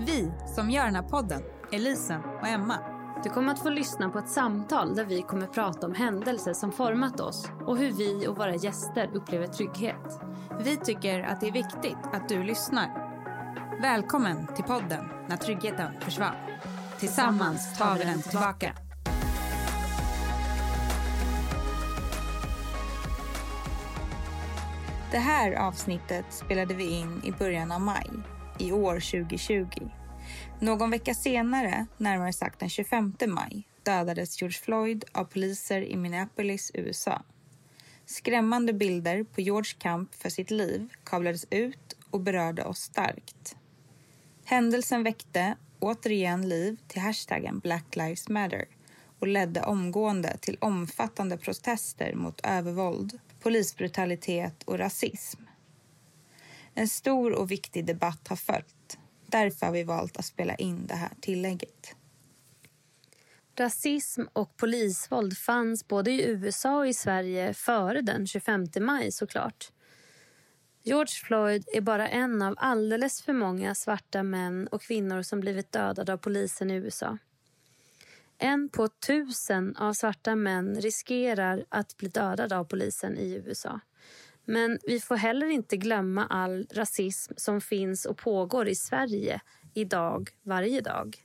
Vi som gör den här podden är Lisen och Emma. Du kommer att få lyssna på ett samtal där vi kommer prata om händelser som format oss och hur vi och våra gäster upplever trygghet. Vi tycker att det är viktigt att du lyssnar. Välkommen till podden När tryggheten försvann. Tillsammans tar vi den tillbaka. Det här avsnittet spelade vi in i början av maj i år 2020. Någon vecka senare, närmare sagt den 25 maj, dödades George Floyd av poliser i Minneapolis, USA. Skrämmande bilder på Georges kamp för sitt liv kablades ut och berörde oss starkt. Händelsen väckte återigen liv till hashtaggen Black Lives Matter och ledde omgående till omfattande protester mot övervåld, polisbrutalitet och rasism. En stor och viktig debatt har följt. Därför har vi valt att spela in det här tillägget. Rasism och polisvåld fanns både i USA och i Sverige före den 25 maj såklart. George Floyd är bara en av alldeles för många svarta män och kvinnor som blivit dödade av polisen i USA. En på tusen av svarta män riskerar att bli dödad av polisen i USA. Men vi får heller inte glömma all rasism som finns och pågår i Sverige idag, varje dag.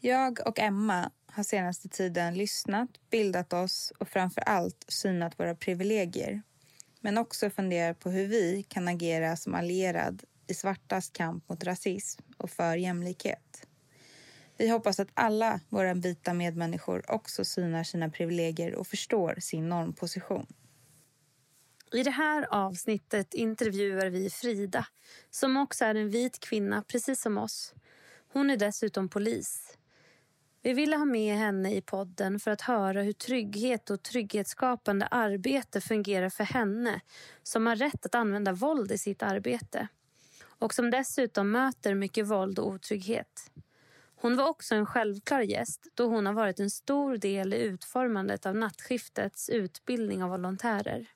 Jag och Emma har senaste tiden lyssnat, bildat oss och framför allt synat våra privilegier. Men också funderat på hur vi kan agera som allierad i svartas kamp mot rasism och för jämlikhet. Vi hoppas att alla våra vita medmänniskor också synar sina privilegier och förstår sin normposition. I det här avsnittet intervjuar vi Frida som också är en vit kvinna, precis som oss. Hon är dessutom polis. Vi ville ha med henne i podden för att höra hur trygghet och trygghetsskapande arbete fungerar för henne som har rätt att använda våld i sitt arbete och som dessutom möter mycket våld och otrygghet. Hon var också en självklar gäst då hon har varit en stor del i utformandet av nattskiftets utbildning av volontärer.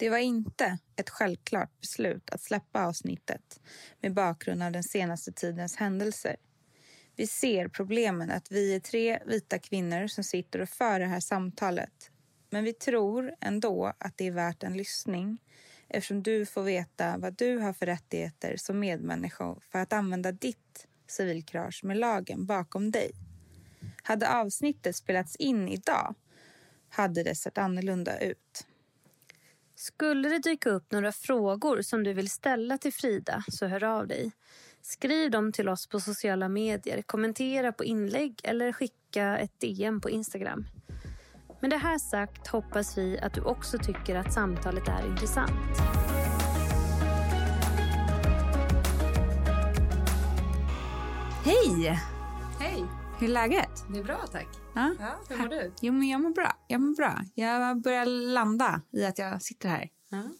Det var inte ett självklart beslut att släppa avsnittet med bakgrund av den senaste tidens händelser. Vi ser problemen att vi är tre vita kvinnor som sitter och för det här samtalet. Men vi tror ändå att det är värt en lyssning eftersom du får veta vad du har för rättigheter som medmänniska för att använda ditt civilkurage med lagen bakom dig. Hade avsnittet spelats in idag hade det sett annorlunda ut. Skulle det dyka upp några frågor som du vill ställa till Frida så hör av dig. Skriv dem till oss på sociala medier, kommentera på inlägg eller skicka ett DM på Instagram. Med det här sagt hoppas vi att du också tycker att samtalet är intressant. Hej! Hej! Hur är läget? Det är bra, tack. Ja, Ja, hur mår du? Jo, men jag mår bra. Jag mår bra. Jag börjar landa i att jag sitter här. Ja.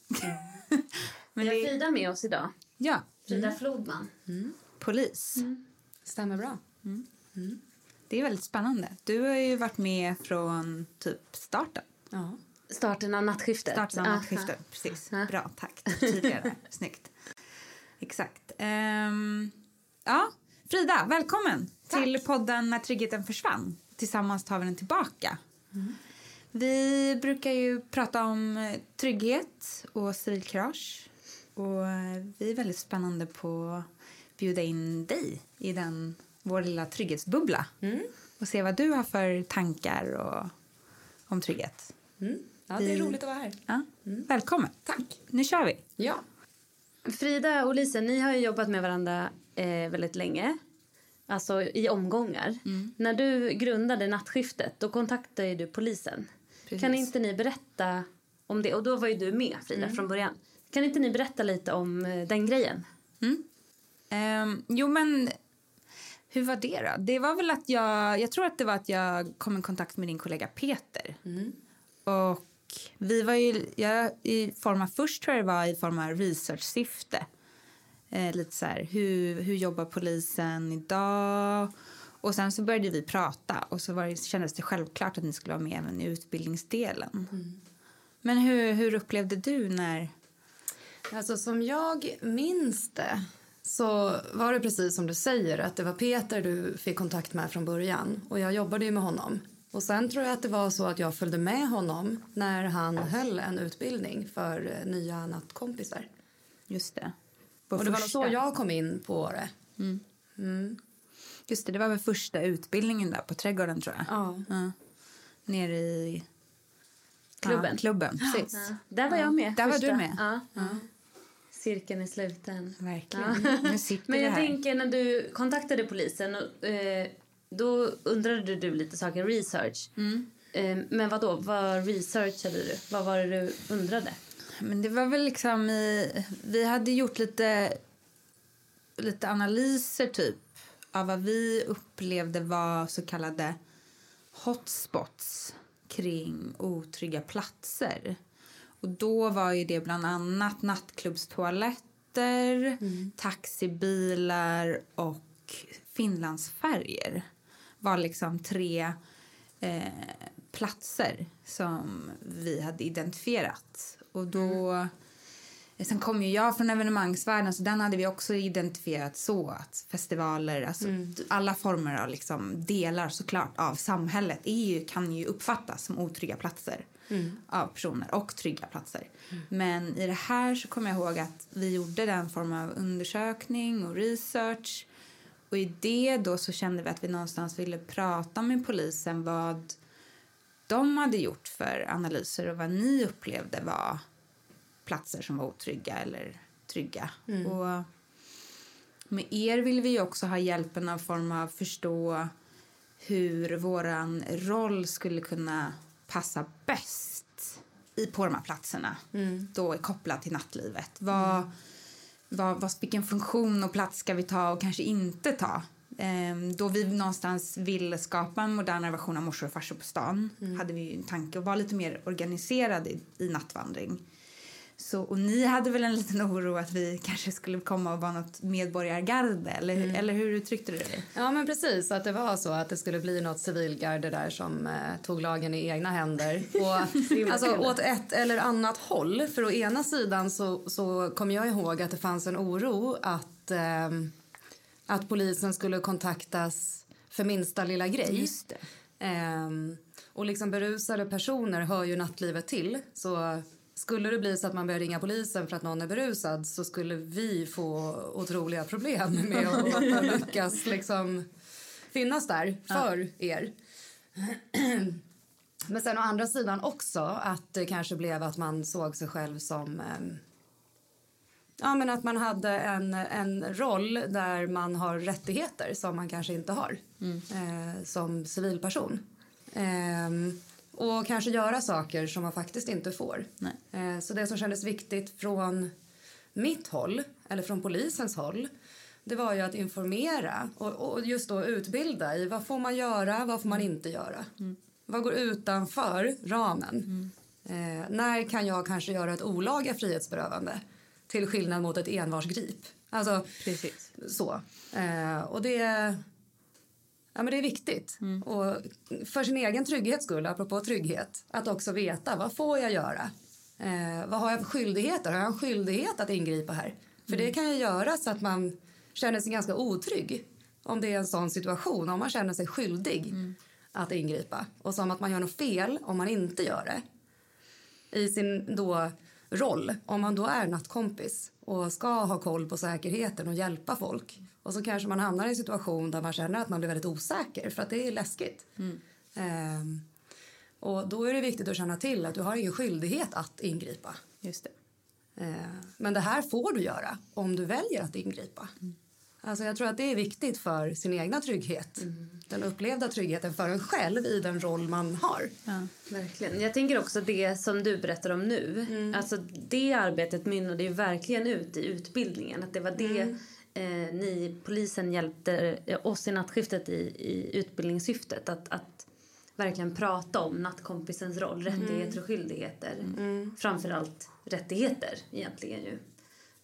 Men Vi har det, Frida med oss idag. ja, Frida Flodman. polis. Stämmer bra. Det är väldigt spännande. Du har ju varit med från typ starten. Ja. Starten av nattskiftet. Starten av Aha. nattskiftet. Precis. Ja. Bra, tack. Tydligare där. Snyggt. Exakt. Ehm, ja, Frida, välkommen Tack. till podden När tryggheten försvann. Tillsammans tar vi den tillbaka. Vi brukar ju prata om eh, trygghet och civilkurage. Och eh, vi är väldigt spännande på att bjuda in dig i den, vår lilla trygghetsbubbla. Och se vad du har för tankar och, om trygghet. Mm. ja, det är Vi- roligt att vara här. Ja, Välkommen. Tack. Nu kör vi. Ja. Frida och Lisa, ni har jobbat med varandra eh, väldigt länge. Alltså i omgångar. När du grundade nattskiftet, då kontaktade du polisen. Precis. Kan inte ni berätta om det? Och då var ju du med Frida från början. Kan inte ni berätta lite om eh, den grejen? Ehm, jo, men hur var det då? Det var väl att jag, jag tror att det var att jag kom i kontakt med din kollega Peter. Och vi var ju, jag, i form av, först tror jag det var i form av research-syfte. Eh, lite så här, hur, hur jobbar polisen idag? Och sen så började vi prata och så var det, kändes det självklart att ni skulle vara med även i utbildningsdelen. Men hur, hur upplevde du när... Alltså som jag minns det så var det precis som du säger att det var Peter du fick kontakt med från början och jag jobbade ju med honom. Och sen tror jag att det var så att jag följde med honom när han höll en utbildning för eh, nya nattkompisar. Just det. Och det var nog så första- jag kom in på det. Just det, det var väl första utbildningen där på Trädgården tror jag. Ja. Ja. Nere i Klubben. Ja, klubben, precis. Ja, där var jag med. Där var första. du med. Ja. Cirkeln är sluten. Verkligen. Nu sitter Men jag här. tänker när du kontaktade polisen och, eh, då undrade du lite saker, research. Mm. Eh, men vad då? Vad researchade du? Vad var det du undrade? Men det var väl liksom i... Vi hade gjort lite, lite analyser typ av vad vi upplevde var så kallade hotspots kring otrygga platser. Och då var ju det bland annat nattklubbstoaletter, taxibilar och Finlandsfärger var liksom tre eh, platser som vi hade identifierat. Och då... Sen kom ju jag från evenemangsvärlden så den hade vi också identifierat så att festivaler, alltså alla former av liksom delar såklart av samhället ju, kan ju uppfattas som otrygga platser av personer och trygga platser. Men i det här så kommer jag ihåg att vi gjorde den form av undersökning och research. Och i det då så kände vi att vi någonstans ville prata med polisen vad de hade gjort för analyser och vad ni upplevde var platser som var otrygga eller trygga. Och med er vill vi också ha hjälpen av form av förstå hur våran roll skulle kunna passa bäst i, på de här platserna. Då är kopplat till nattlivet. Vad, vad, vad, vilken funktion och plats ska vi ta och kanske inte ta? Ehm, då vi någonstans vill skapa en modernare version av morsor och farsor på stan hade vi en tanke att vara lite mer organiserade i, i nattvandring. Så, och ni hade väl en liten oro att vi kanske skulle komma och vara något medborgargarde eller, eller hur uttryckte du det? Ja, men precis. Att det var så att det skulle bli något civilgarde där som eh, tog lagen i egna händer. Och, alltså åt ett eller annat håll. För å ena sidan så, så kommer jag ihåg att det fanns en oro att, ehm, att polisen skulle kontaktas för minsta lilla grej. Ehm, och liksom berusade personer hör ju nattlivet till. Så skulle det bli så att man börjar ringa polisen för att någon är berusad så skulle vi få otroliga problem med att lyckas liksom finnas där för er. Men sen å andra sidan också att det kanske blev att man såg sig själv som ehm, Ja, men att man hade en, en roll där man har rättigheter som man kanske inte har eh, som civilperson. Ehm, och kanske göra saker som man faktiskt inte får. Eh, så det som kändes viktigt från mitt håll, eller från polisens håll det var ju att informera och, och just då utbilda i vad får man göra, vad får man inte göra. Vad går utanför ramen? Eh, när kan jag kanske göra ett olaga frihetsberövande till skillnad mot ett envarsgrip? Alltså, Precis. så. Eh, och det, ja, men det är viktigt. Och för sin egen trygghets skull, apropå trygghet, att också veta vad får jag göra? Eh, vad har jag för skyldigheter? Har jag en skyldighet att ingripa här? För det kan ju göra så att man känner sig ganska otrygg om det är en sån situation, om man känner sig skyldig att ingripa. Och som att man gör något fel om man inte gör det i sin då roll, om man då är nattkompis och ska ha koll på säkerheten och hjälpa folk. Och så kanske man hamnar i en situation där man känner att man blir väldigt osäker för att det är läskigt. Ehm, och då är det viktigt att känna till att du har ingen skyldighet att ingripa. Just det. Ehm, men det här får du göra om du väljer att ingripa. Alltså jag tror att det är viktigt för sin egna trygghet. Den upplevda tryggheten för en själv i den roll man har. Ja. Verkligen. Jag tänker också det som du berättar om nu. Alltså det arbetet mynnade ju verkligen ut i utbildningen. Att det var det eh, ni, polisen, hjälpte eh, oss i nattskiftet i, i utbildningssyftet. Att, att verkligen prata om nattkompisens roll, rättigheter och skyldigheter. Framförallt rättigheter egentligen ju.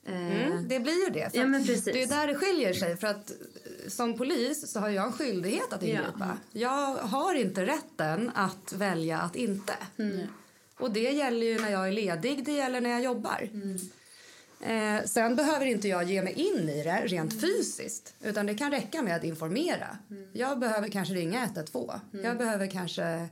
Eh, Mm, det blir ju det. Ja, att men precis. Det är där det skiljer sig. För att eh, som polis så har jag en skyldighet att ingripa. Jag har inte rätten att välja att inte. Och det gäller ju när jag är ledig, det gäller när jag jobbar. Eh, sen behöver inte jag ge mig in i det rent fysiskt. Utan det kan räcka med att informera. Jag behöver kanske ringa 112. Jag behöver kanske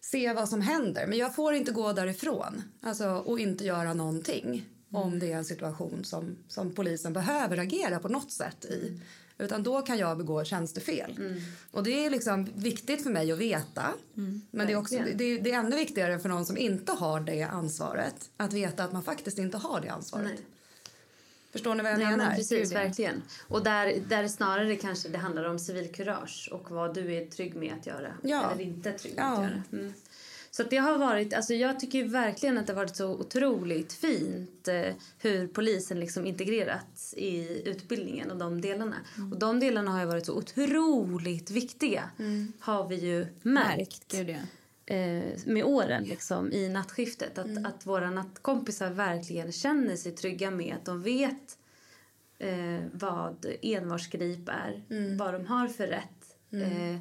se vad som händer. Men jag får inte gå därifrån alltså, och inte göra någonting om det är en situation som, som polisen behöver agera på något sätt i. Utan då kan jag begå tjänstefel. Och det är liksom viktigt för mig att veta. Men det är, också, det, det är ännu viktigare för någon som inte har det ansvaret att veta att man faktiskt inte har det ansvaret. Nej. Förstår ni vad jag Nej, menar? men precis, verkligen. Och där, där snarare kanske det handlar om civilkurage och vad du är trygg med att göra Ja. eller inte trygg med Ja. att göra. Mm. Så det har varit, alltså jag tycker verkligen att det har varit så otroligt fint eh, hur polisen liksom integrerats i utbildningen och de delarna. Och de delarna har ju varit så otroligt viktiga. Har vi ju märkt ja. eh, med åren liksom, i nattskiftet. Att, att våra nattkompisar verkligen känner sig trygga med att de vet eh, vad envarsgrip är, vad de har för rätt eh, eh,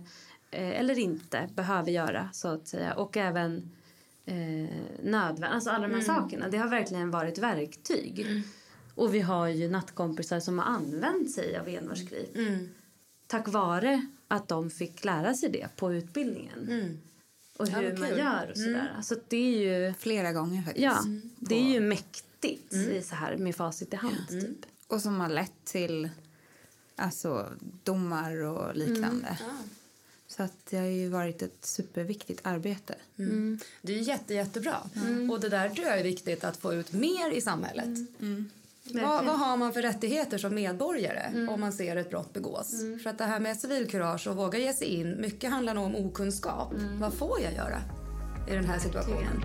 eller inte behöver göra så att säga. Och även eh, nödvändigt, alltså alla de här sakerna. Det har verkligen varit verktyg. Och vi har ju nattkompisar som har använt sig av envarsgrip tack vare att de fick lära sig det på utbildningen. Och Ja, hur vad man gör och sådär. Så att det är ju, Flera gånger faktiskt. ja, det är ju mäktigt i så här med facit i hand typ. Och som har lett till alltså, domar och liknande. Så att det har ju varit ett superviktigt arbete. Det är jätte, jättebra. Och det där tror jag är viktigt att få ut mer i samhället. Vad, vad har man för rättigheter som medborgare om man ser ett brott begås? För att det här med civilkurage och våga ge sig in, mycket handlar nog om okunskap. Vad får jag göra i den här situationen?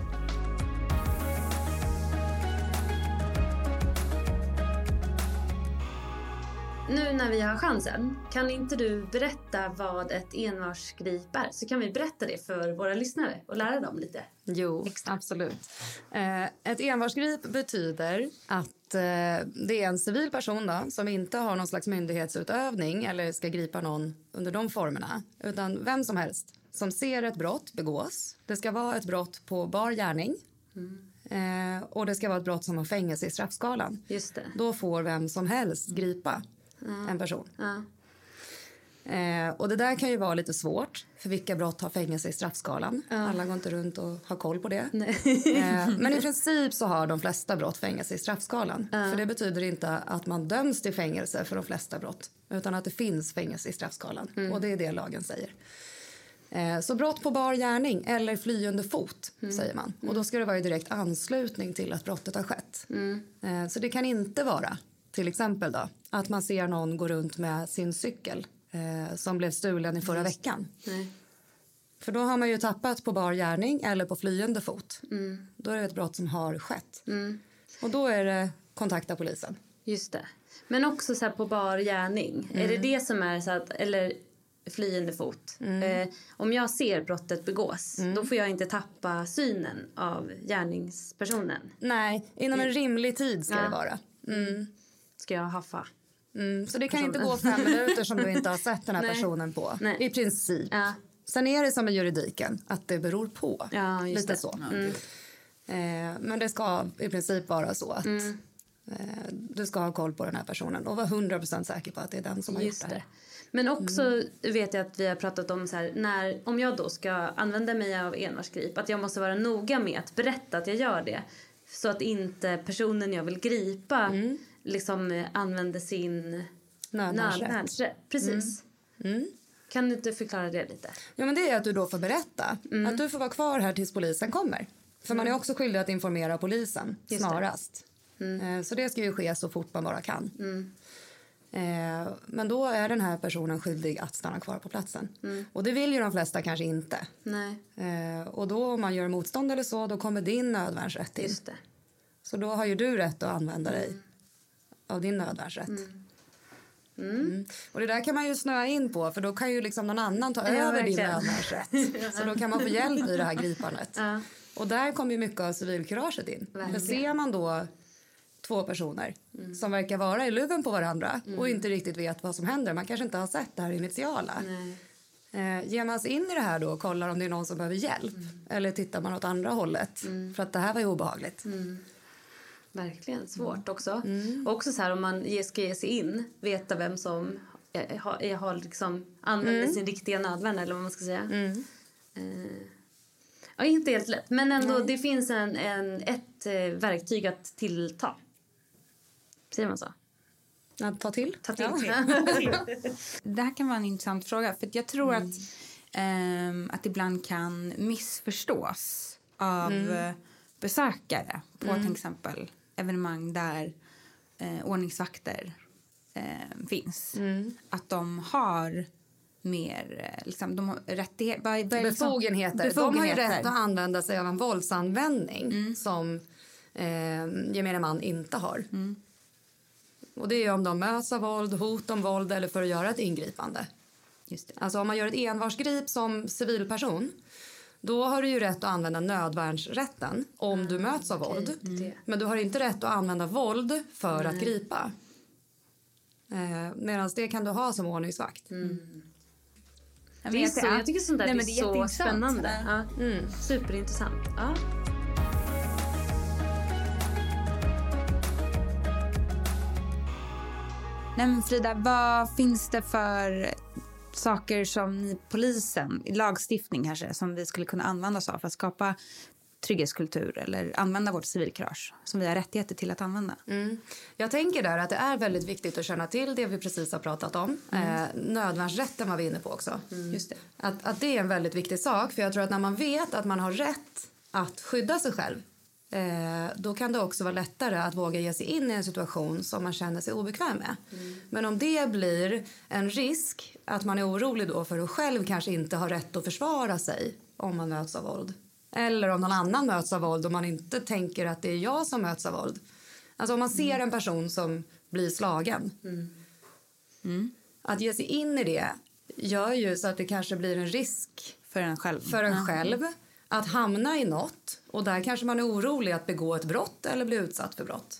Nu när vi har chansen, kan inte du berätta vad ett envarsgrip är? Så kan vi berätta det för våra lyssnare och lära dem lite. Jo, absolut. Eh, ett envarsgrip betyder att eh, det är en civil person då, som inte har någon slags myndighetsutövning eller ska gripa någon under de formerna. Utan vem som helst som ser ett brott begås. Det ska vara ett brott på bar gärning. Eh, och det ska vara ett brott som har fängelse i straffskalan. Då får vem som helst gripa en person. Ja. Eh, och det där kan ju vara lite svårt. För vilka brott har fängelse i straffskalan? Alla går inte runt och har koll på det. Eh, men i princip så har de flesta brott fängelse i straffskalan. För det betyder inte att man döms till fängelse för de flesta brott. Utan att det finns fängelse i straffskalan. Och det är det lagen säger. Eh, så brott på bar gärning eller flyende fot säger man. Och då ska det vara i direkt anslutning till att brottet har skett. Eh, så det kan inte vara till exempel då, att man ser någon gå runt med sin cykel eh, som blev stulen i förra veckan. Nej. För då har man ju tappat på bar gärning eller på flyende fot. Då är det ett brott som har skett. Och då är det kontakta polisen. Just det. Men också så här på bar gärning. Är det det som är så att, eller flyende fot. Eh, om jag ser brottet begås, då får jag inte tappa synen av gärningspersonen. Nej, inom en rimlig tid ska Ja. det vara. Ska jag haffa? Mm, så det kan inte gå fem minuter som du inte har sett den här Nej. personen på. Nej. I princip. Ja. Sen är det som i juridiken, att det beror på. Ja, just Lite det. så. Eh, men det ska i princip vara så att eh, du ska ha koll på den här personen och vara 100% säker på att det är den som har Just gjort det. Men också vet jag att vi har pratat om så här, när, om jag då ska använda mig av envarsgrip, att jag måste vara noga med att berätta att jag gör det. Så att inte personen jag vill gripa liksom eh, använder sin Nödvärnsrätt. Precis. Kan du inte förklara det lite? Ja, men det är att du då får berätta att du får vara kvar här tills polisen kommer. För man är också skyldig att informera polisen Just det. snarast. Eh, Så det ska ju ske så fort man bara kan. Eh, Men då är den här personen skyldig att stanna kvar på platsen. Och det vill ju de flesta kanske inte. Nej, Och då om man gör motstånd eller så, då kommer din nödvärnsrätt in. just det. Så då har ju du rätt att använda dig av din nödvärnsrätt. Mm. Och det där kan man ju snöa in på för då kan ju liksom någon annan ta över din verkligen. nödvärnsrätt. Så då kan man få hjälp i det här gripandet. Ja. Och där kommer ju mycket av civilkuraget in. För Verkligen. ser man då två personer som verkar vara i luven på varandra och inte riktigt vet vad som händer, man kanske inte har sett det här initiala. Nej. Eh, ger man sig in i det här då och kollar om det är någon som behöver hjälp? Eller tittar man åt andra hållet? För att det här var ju obehagligt. Verkligen svårt också. Och också så här om man ska ge sig in, veta vem som har, har liksom använder sin riktiga nödvän eller vad man ska säga. Eh, ja, inte helt lätt, men ändå det finns en, en, ett eh, verktyg att tillta. Säger man så? Att ta till? Ta till. Det här kan vara en intressant fråga. För att jag tror att, ehm, att ibland kan missförstås av eh, besökare på till exempel evenemang där eh, ordningsvakter eh, finns. Att de har mer eh, liksom, de har rättighet, är det som- Befogenheter. De har ju befogenheter. rätt att använda sig av en våldsanvändning som eh, gemene man inte har. Och det är om de möts av våld, hot om våld eller för att göra ett ingripande. Just det. Alltså om man gör ett envarsgrip som civilperson då har du ju rätt att använda nödvärnsrätten om du möts av våld. det. Men du har inte rätt att använda våld för att gripa. Eh, Medan det kan du ha som ordningsvakt. Ja, men Det är jag- så, ja. jag tycker sånt där Nej, är, men det är så jätteintressant. spännande. Ja. Superintressant. Ja. Nej, men Frida, vad finns det för saker som polisen, lagstiftning kanske, som vi skulle kunna använda oss av för att skapa trygghetskultur eller använda vårt civilkurage som vi har rättigheter till att använda? Mm. Jag tänker där att det är väldigt viktigt att känna till det vi precis har pratat om. Eh, nödvärnsrätten var vi inne på också. Just det. Att, att det är en väldigt viktig sak. För jag tror att när man vet att man har rätt att skydda sig själv eh, då kan det också vara lättare att våga ge sig in i en situation som man känner sig obekväm med. Men om det blir en risk att man är orolig då för att själv kanske inte har rätt att försvara sig om man möts av våld. Eller om någon annan möts av våld och man inte tänker att det är jag som möts av våld. Alltså om man ser en person som blir slagen. Att ge sig in i det gör ju så att det kanske blir en risk För en själv. för en själv att hamna i något och där kanske man är orolig att begå ett brott eller bli utsatt för brott.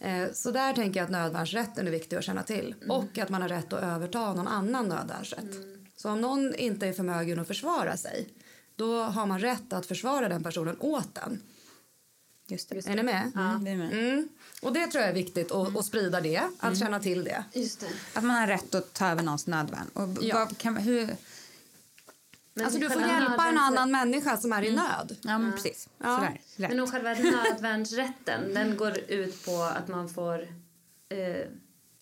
Eh, Så där tänker jag att nödvärnsrätten är viktig att känna till och att man har rätt att överta någon annan nödvärnsrätt. Så om någon inte är förmögen att försvara sig då har man rätt att försvara den personen åt den. Just det. Är ni med? Ja, vi är med. Mm. Och det tror jag är viktigt att, att sprida det, att känna till det. Just det. Att man har rätt att ta över någons nödvärn. Och Ja. vad kan, hur, Men Alltså du får hjälpa en annan människa som är i nöd. ja, men precis. Ja. Sådär. Lätt. Men själva nödvärnsrätten, den går ut på att man får eh,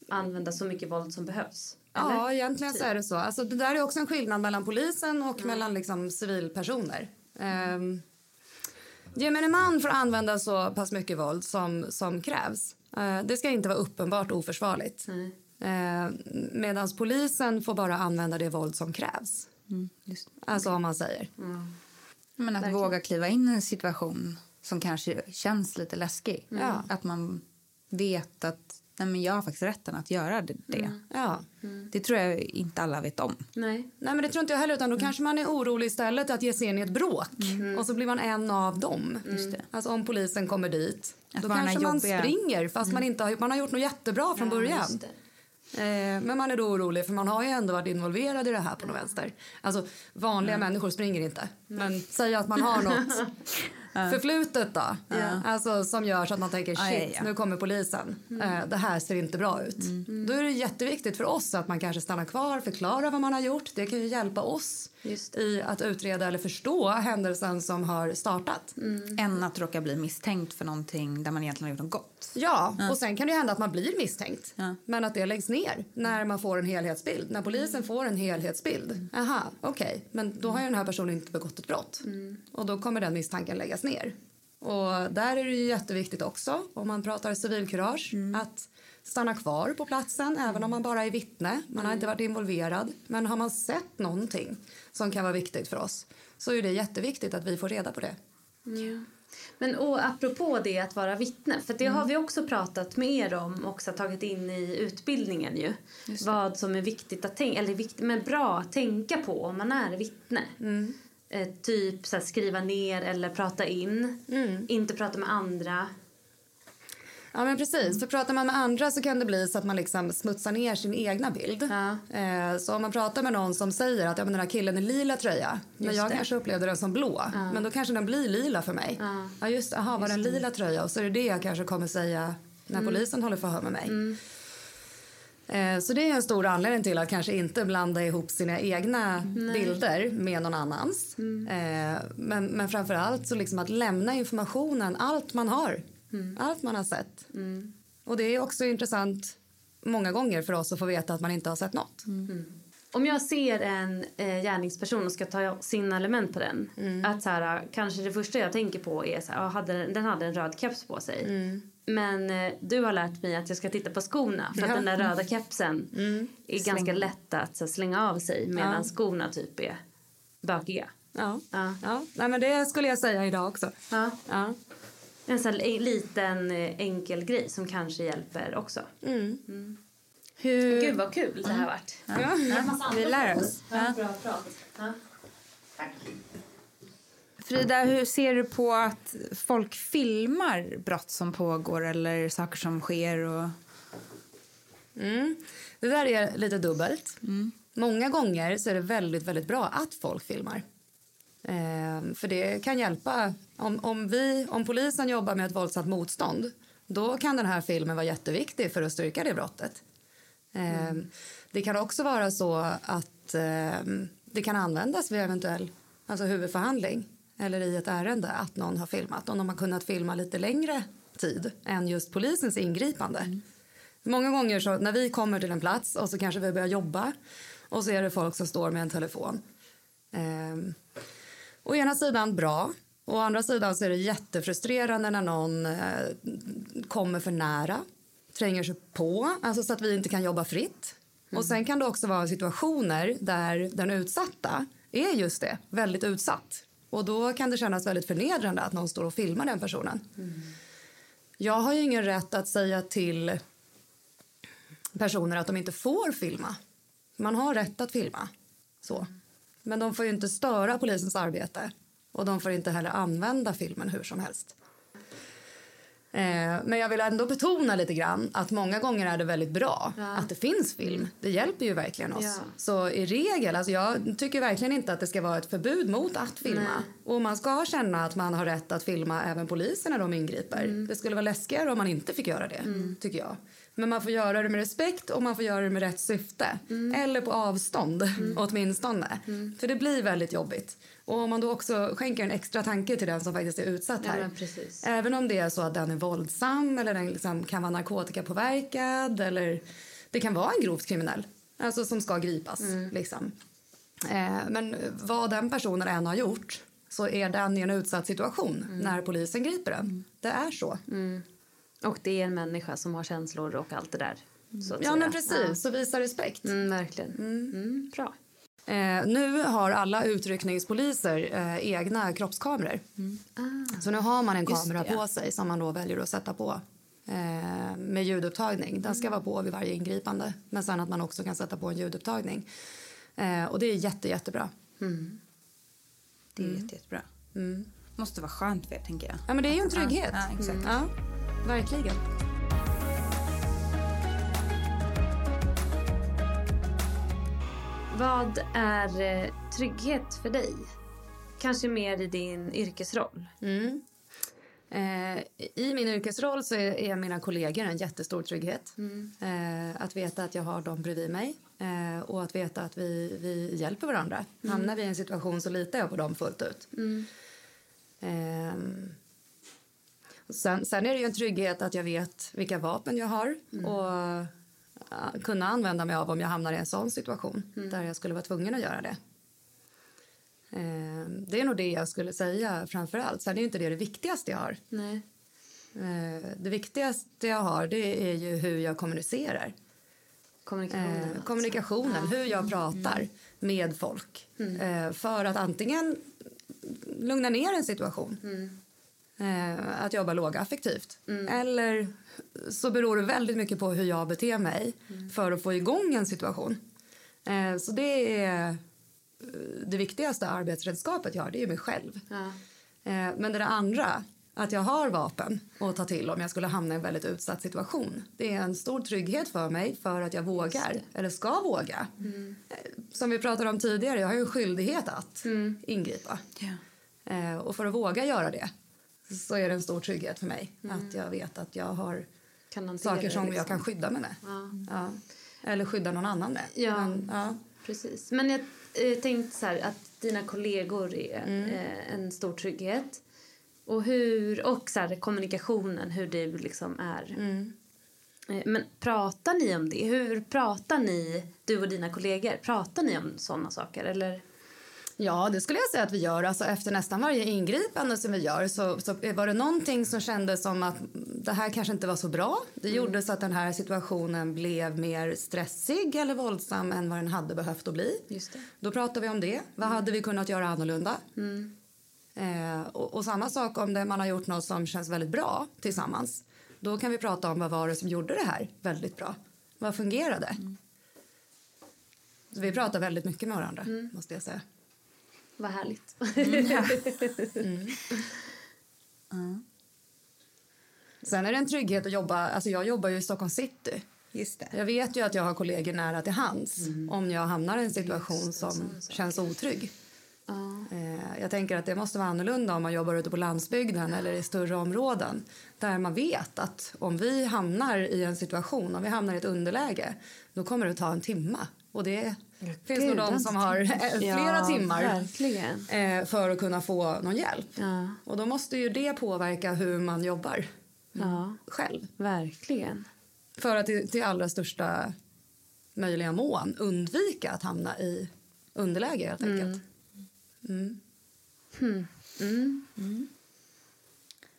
använda så mycket våld som behövs? Eller? Ja, egentligen så är det så. Alltså, det där är också en skillnad mellan polisen och mellan liksom, civilpersoner. Um, gemene man får använda så pass mycket våld som, som krävs. Eh, det ska inte vara uppenbart oförsvarligt. Nej. Uh, Medan polisen får bara använda det våld som krävs. Mm, just. Alltså om man säger. Men att våga kliva in i en situation som kanske känns lite läskig. Ja. Att man vet att nej, men jag har faktiskt rätten att göra det. det. Ja. Det tror jag inte alla vet om. Nej. Nej, men det tror inte jag heller. Utan då kanske man är orolig istället att ge sig in i ett bråk. Och så blir man en av dem. Alltså om polisen kommer dit. Att då kanske man jobbiga- springer fast man inte har, man har gjort något jättebra från början. Eh, men man är då orolig för man har ju ändå varit involverad i det här på något vänster. Alltså vanliga människor springer inte. Men säg att man har något förflutet då. Alltså som gör så att man tänker shit, Ja, ja, ja. nu kommer polisen. Eh, det här ser inte bra ut. Då är det jätteviktigt för oss att man kanske stannar kvar, förklarar vad man har gjort. Det kan ju hjälpa oss i att utreda eller förstå händelsen som har startat. Än att råka bli misstänkt för någonting där man egentligen har gjort något gott. Ja, och sen kan det hända att man blir misstänkt. Ja. Men att det läggs ner när man får en helhetsbild. När polisen får en helhetsbild. Aha, okej. Men då har ju den här personen inte begått ett brott. Och då kommer den misstanken läggas ner. Och där är det ju jätteviktigt också, om man pratar civilkurage, att stanna kvar på platsen även om man bara är vittne. Man har inte varit involverad. Men har man sett någonting som kan vara viktigt för oss så är det jätteviktigt att vi får reda på det. Men och apropå det att vara vittne, för det har vi också pratat med er om och också tagit in i utbildningen ju. Vad som är viktigt att tänka, eller viktigt, men bra att tänka på om man är vittne. Eh, typ så här, skriva ner eller prata in. Inte prata med andra. Ja, men precis. För pratar man med andra så kan det bli så att man liksom smutsar ner sin egna bild. Ja. Eh, så om man pratar med någon som säger att ja, men den här killen är lila tröja, men Just jag det. kanske upplevde den som blå, men då kanske den blir lila för mig. Ja. Ja, just aha, var den lila tröja? Och så är det det jag kanske kommer säga när Mm. polisen håller förhör med mig. Eh, Så det är en stor anledning till att kanske inte blanda ihop sina egna bilder med någon annans. Mm. Eh, Men, men framför allt så liksom att lämna informationen, allt man har. Mm. Allt man har sett. Och det är också intressant många gånger för oss att få veta att man inte har sett något. Om jag ser en eh, gärningsperson och ska ta sina element på den. Att så här, kanske det första jag tänker på är så här, hade, den- hade en röd keps på sig. Men eh, du har lärt mig att jag ska titta på skorna. För att Ja. den där röda kepsen är Släng. ganska lätt att så, slänga av sig. Medan Ja. skorna typ är bökiga. Ja. Ja. Ja. Nej, men det skulle jag säga idag också. Ja. Ja. En sån liten eh, enkel grej som kanske hjälper också. Mm. Hur... Gud vad kul det här varit. Ja. Vi lär oss. Ja. Bra prat. Ja. Frida, hur ser du på att folk filmar brott som pågår eller saker som sker? Och... Mm. Det där är lite dubbelt. Många gånger så är det väldigt, väldigt bra att folk filmar. Ehm, för det kan hjälpa. Om, om, vi, om polisen jobbar med ett våldsamt motstånd då kan den här filmen vara jätteviktig för att styrka det brottet. Ehm, Det kan också vara så att ehm, det kan användas vid eventuell alltså huvudförhandling eller i ett ärende att någon har filmat. Om de har kunnat filma lite längre tid än just polisens ingripande. Många gånger så när vi kommer till en plats och så kanske vi börjar jobba och så är det folk som står med en telefon. Ehm, å ena sidan bra, å andra sidan så är det jättefrustrerande när någon eh, kommer för nära, tränger sig på, alltså så att vi inte kan jobba fritt. Och sen kan det också vara situationer där den utsatta är just det, väldigt utsatt. Och då kan det kännas väldigt förnedrande att någon står och filmar den personen. Jag har ju ingen rätt att säga till personer att de inte får filma. Man har rätt att filma. Så. Men de får ju inte störa polisens arbete och de får inte heller använda filmen hur som helst. Eh, men jag vill ändå betona lite grann att många gånger är det väldigt bra Ja. att det finns film. Det hjälper ju verkligen oss. Ja. Så i regel, alltså jag tycker verkligen inte att det ska vara ett förbud mot att filma. Nej. Och man ska känna att man har rätt att filma även polisen när de ingriper. Mm. Det skulle vara läskigare om man inte fick göra det, tycker jag. Men man får göra det med respekt och man får göra det med rätt syfte. Mm. Eller på avstånd, åtminstone. För det blir väldigt jobbigt. Och om man då också skänker en extra tanke till den som faktiskt är utsatt Ja, här. Även om det är så att den är våldsam eller den liksom kan vara narkotikapåverkad eller det kan vara en grovt kriminell, alltså som ska gripas. Liksom. Eh, men vad den personen än har gjort så är den i en utsatt situation när polisen griper den. Det är så. Och det är en människa som har känslor och allt det där. Ja, säga. men precis. Så visa respekt. Ja. Mm, verkligen. Mm, bra. Eh, nu har alla utryckningspoliser eh, egna kroppskameror. Så nu har man en Just kamera det, på sig som man då väljer att sätta på eh, med ljudupptagning. Den ska vara på vid varje ingripande, men sen att man också kan sätta på en ljudupptagning. Eh, och det är jätte, jättebra. Det är jätte, jättebra. Måste vara skönt för er, tänker jag. Ja, men det är ju en trygghet. Ja, ja, exakt. Ja, verkligen. Vad är eh, trygghet för dig? Kanske mer i din yrkesroll. Mm. Eh, I min yrkesroll så är, är mina kollegor en jättestor trygghet. Eh, att veta att jag har dem bredvid mig eh, och att veta att vi, vi hjälper varandra. Hamnar vi i en situation så litar jag på dem fullt ut. Ehm, och sen, sen är det ju en trygghet att jag vet vilka vapen jag har och ja, kunna använda mig av om jag hamnar i en sån situation där jag skulle vara tvungen att göra det. Ehm, det är nog det jag skulle säga framför allt. Sen är inte det det viktigaste jag har. Nej. Eh, det viktigaste jag har det är ju hur jag kommunicerar. Kommunikationen. Eh, alltså. kommunikationen, hur jag pratar med folk. Eh, för att antingen lugna ner en situation. Eh, att jobba lågaffektivt. Eller så beror det väldigt mycket på hur jag beter mig för att få igång en situation. Eh, så det är eh, det viktigaste arbetsredskapet jag har, det är mig själv. Ja. Eh, men det där andra, att jag har vapen att ta till om jag skulle hamna i en väldigt utsatt situation. Det är en stor trygghet för mig för att jag vågar, eller ska våga. Mm. Som vi pratade om tidigare, jag har ju en skyldighet att mm. ingripa. Yeah. och för att våga göra det så är det en stor trygghet för mig mm. att jag vet att jag har saker som liksom. jag kan skydda mig med. Ja. Ja. Eller skydda någon annan med. Ja, Men, ja. precis. Men jag eh, tänkte så här, att dina kollegor är mm. eh, en stor trygghet. Och, hur, och så här, kommunikationen, hur du liksom är. Mm. Eh, men pratar ni om det? Hur pratar ni, du och dina kollegor? Pratar ni om såna saker? Eller? Ja, det skulle jag säga att vi gör. Alltså, efter nästan varje ingripande som vi gör så, så var det någonting som kändes som att det här kanske inte var så bra. Det mm. gjorde så att den här situationen blev mer stressig eller våldsam än vad den hade behövt att bli. Just det. Då pratar vi om det. Vad mm. hade vi kunnat göra annorlunda? Mm. Eh, och, och, samma sak om det, man har gjort något som känns väldigt bra tillsammans. Då kan vi prata om vad var det som gjorde det här väldigt bra. Vad fungerade? Mm. Så vi pratar väldigt mycket med varandra, mm. måste jag säga. Vad härligt. Mm, ja. mm. Sen är det en trygghet att jobba... Alltså jag jobbar ju i Stockholm city. Just det. Jag vet ju att jag har kollegor nära till hands mm. om jag hamnar i en situation som känns otrygg. Uh. Jag tänker att det måste vara annorlunda om man jobbar ute på landsbygden eller i större områden där man vet att om vi hamnar i en situation, om vi hamnar i ett underläge, då kommer det ta en timme. Och det det finns nog de som har flera ja, timmar verkligen. Eh, för att kunna få någon hjälp. Ja. Och då måste ju det påverka hur man jobbar ja. själv. Verkligen. För att till, till allra största möjliga mån undvika att hamna i underläge helt mm. enkelt. Mm. Hmm. Mm. Mm.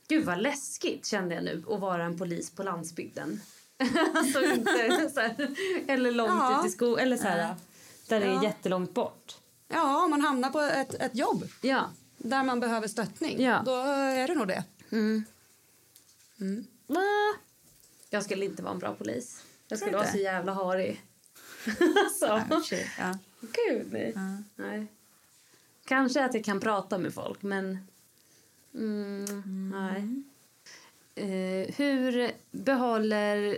Gud vad läskigt kände jag nu att vara en polis på landsbygden. alltså inte så här, eller långt ja. ut i skogen. Eller så här, där ja. det är jättelångt bort. Ja, om man hamnar på ett, ett jobb ja. där man behöver stöttning, ja. då är det nog det. Mm. Mm. Jag skulle inte vara en bra polis. Jag skulle vara så jävla harig. alltså. ja. Gud, nej. Ja. nej. Kanske att jag kan prata med folk, men... Mm, mm. Nej. Uh, hur behåller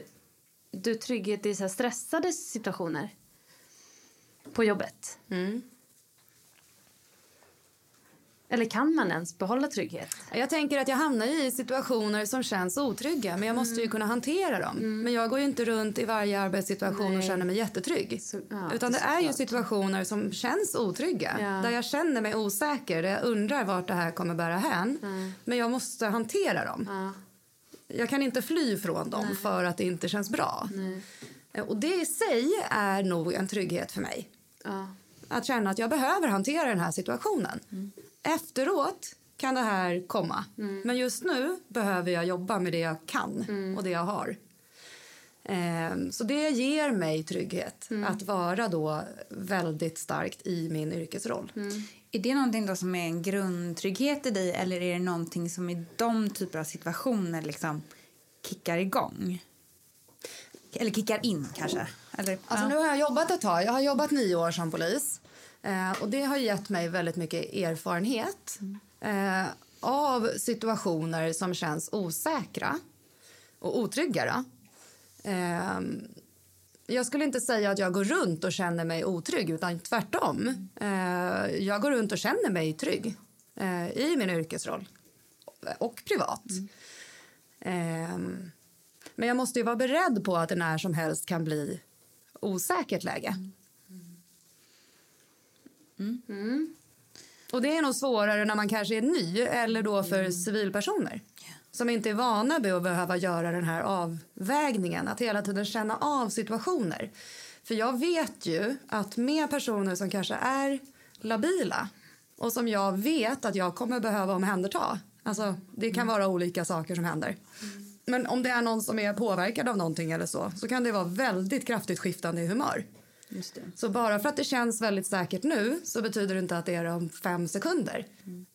du trygghet i så stressade situationer? på jobbet. Mm. Eller kan man ens behålla trygghet? Jag tänker att jag hamnar i situationer som känns otrygga men jag måste ju mm. kunna hantera dem. Mm. Men jag går ju inte runt i varje arbetssituation Nej. och känner mig jättetrygg. Så, ja, Utan det, är ju situationer som känns otrygga. Ja. Där jag känner mig osäker, där jag undrar vart det här kommer bära hän. Mm. Men jag måste hantera dem. Ja. Jag kan inte fly från dem Nej. för att det inte känns bra. Nej. Och det i sig är nog en trygghet för mig. Ja. Att känna att jag behöver hantera den här situationen. Mm. Efteråt kan det här komma. Mm. Men just nu behöver jag jobba med det jag kan mm. och det jag har. Ehm, så det ger mig trygghet mm. att vara då väldigt starkt i min yrkesroll. Är det någonting då som är en grundtrygghet i dig eller är det någonting som i de typer av situationer liksom kickar igång? Eller kickar in kanske? Eller, alltså, ja. Nu har jag jobbat ett tag. Jag har jobbat nio år som polis. Eh, och Det har gett mig väldigt mycket erfarenhet eh, av situationer som känns osäkra och otrygga. Eh, jag skulle inte säga att jag går runt och känner mig otrygg, utan tvärtom. Eh, jag går runt och känner mig trygg eh, i min yrkesroll och privat. Mm. Ehm, men jag måste ju vara beredd på att det när som helst kan bli osäkert läge. Mm. Mm. Och det är nog svårare när man kanske är ny eller då för mm. civilpersoner som inte är vana vid att behöva göra den här avvägningen, att hela tiden känna av situationer. För jag vet ju att med personer som kanske är labila och som jag vet att jag kommer behöva omhänderta, alltså det kan vara olika saker som händer. Mm men om det är någon som är påverkad av någonting eller så, så kan det vara väldigt kraftigt skiftande i humör. Så bara för att det känns väldigt säkert nu så betyder det inte att det är om fem sekunder. Mm.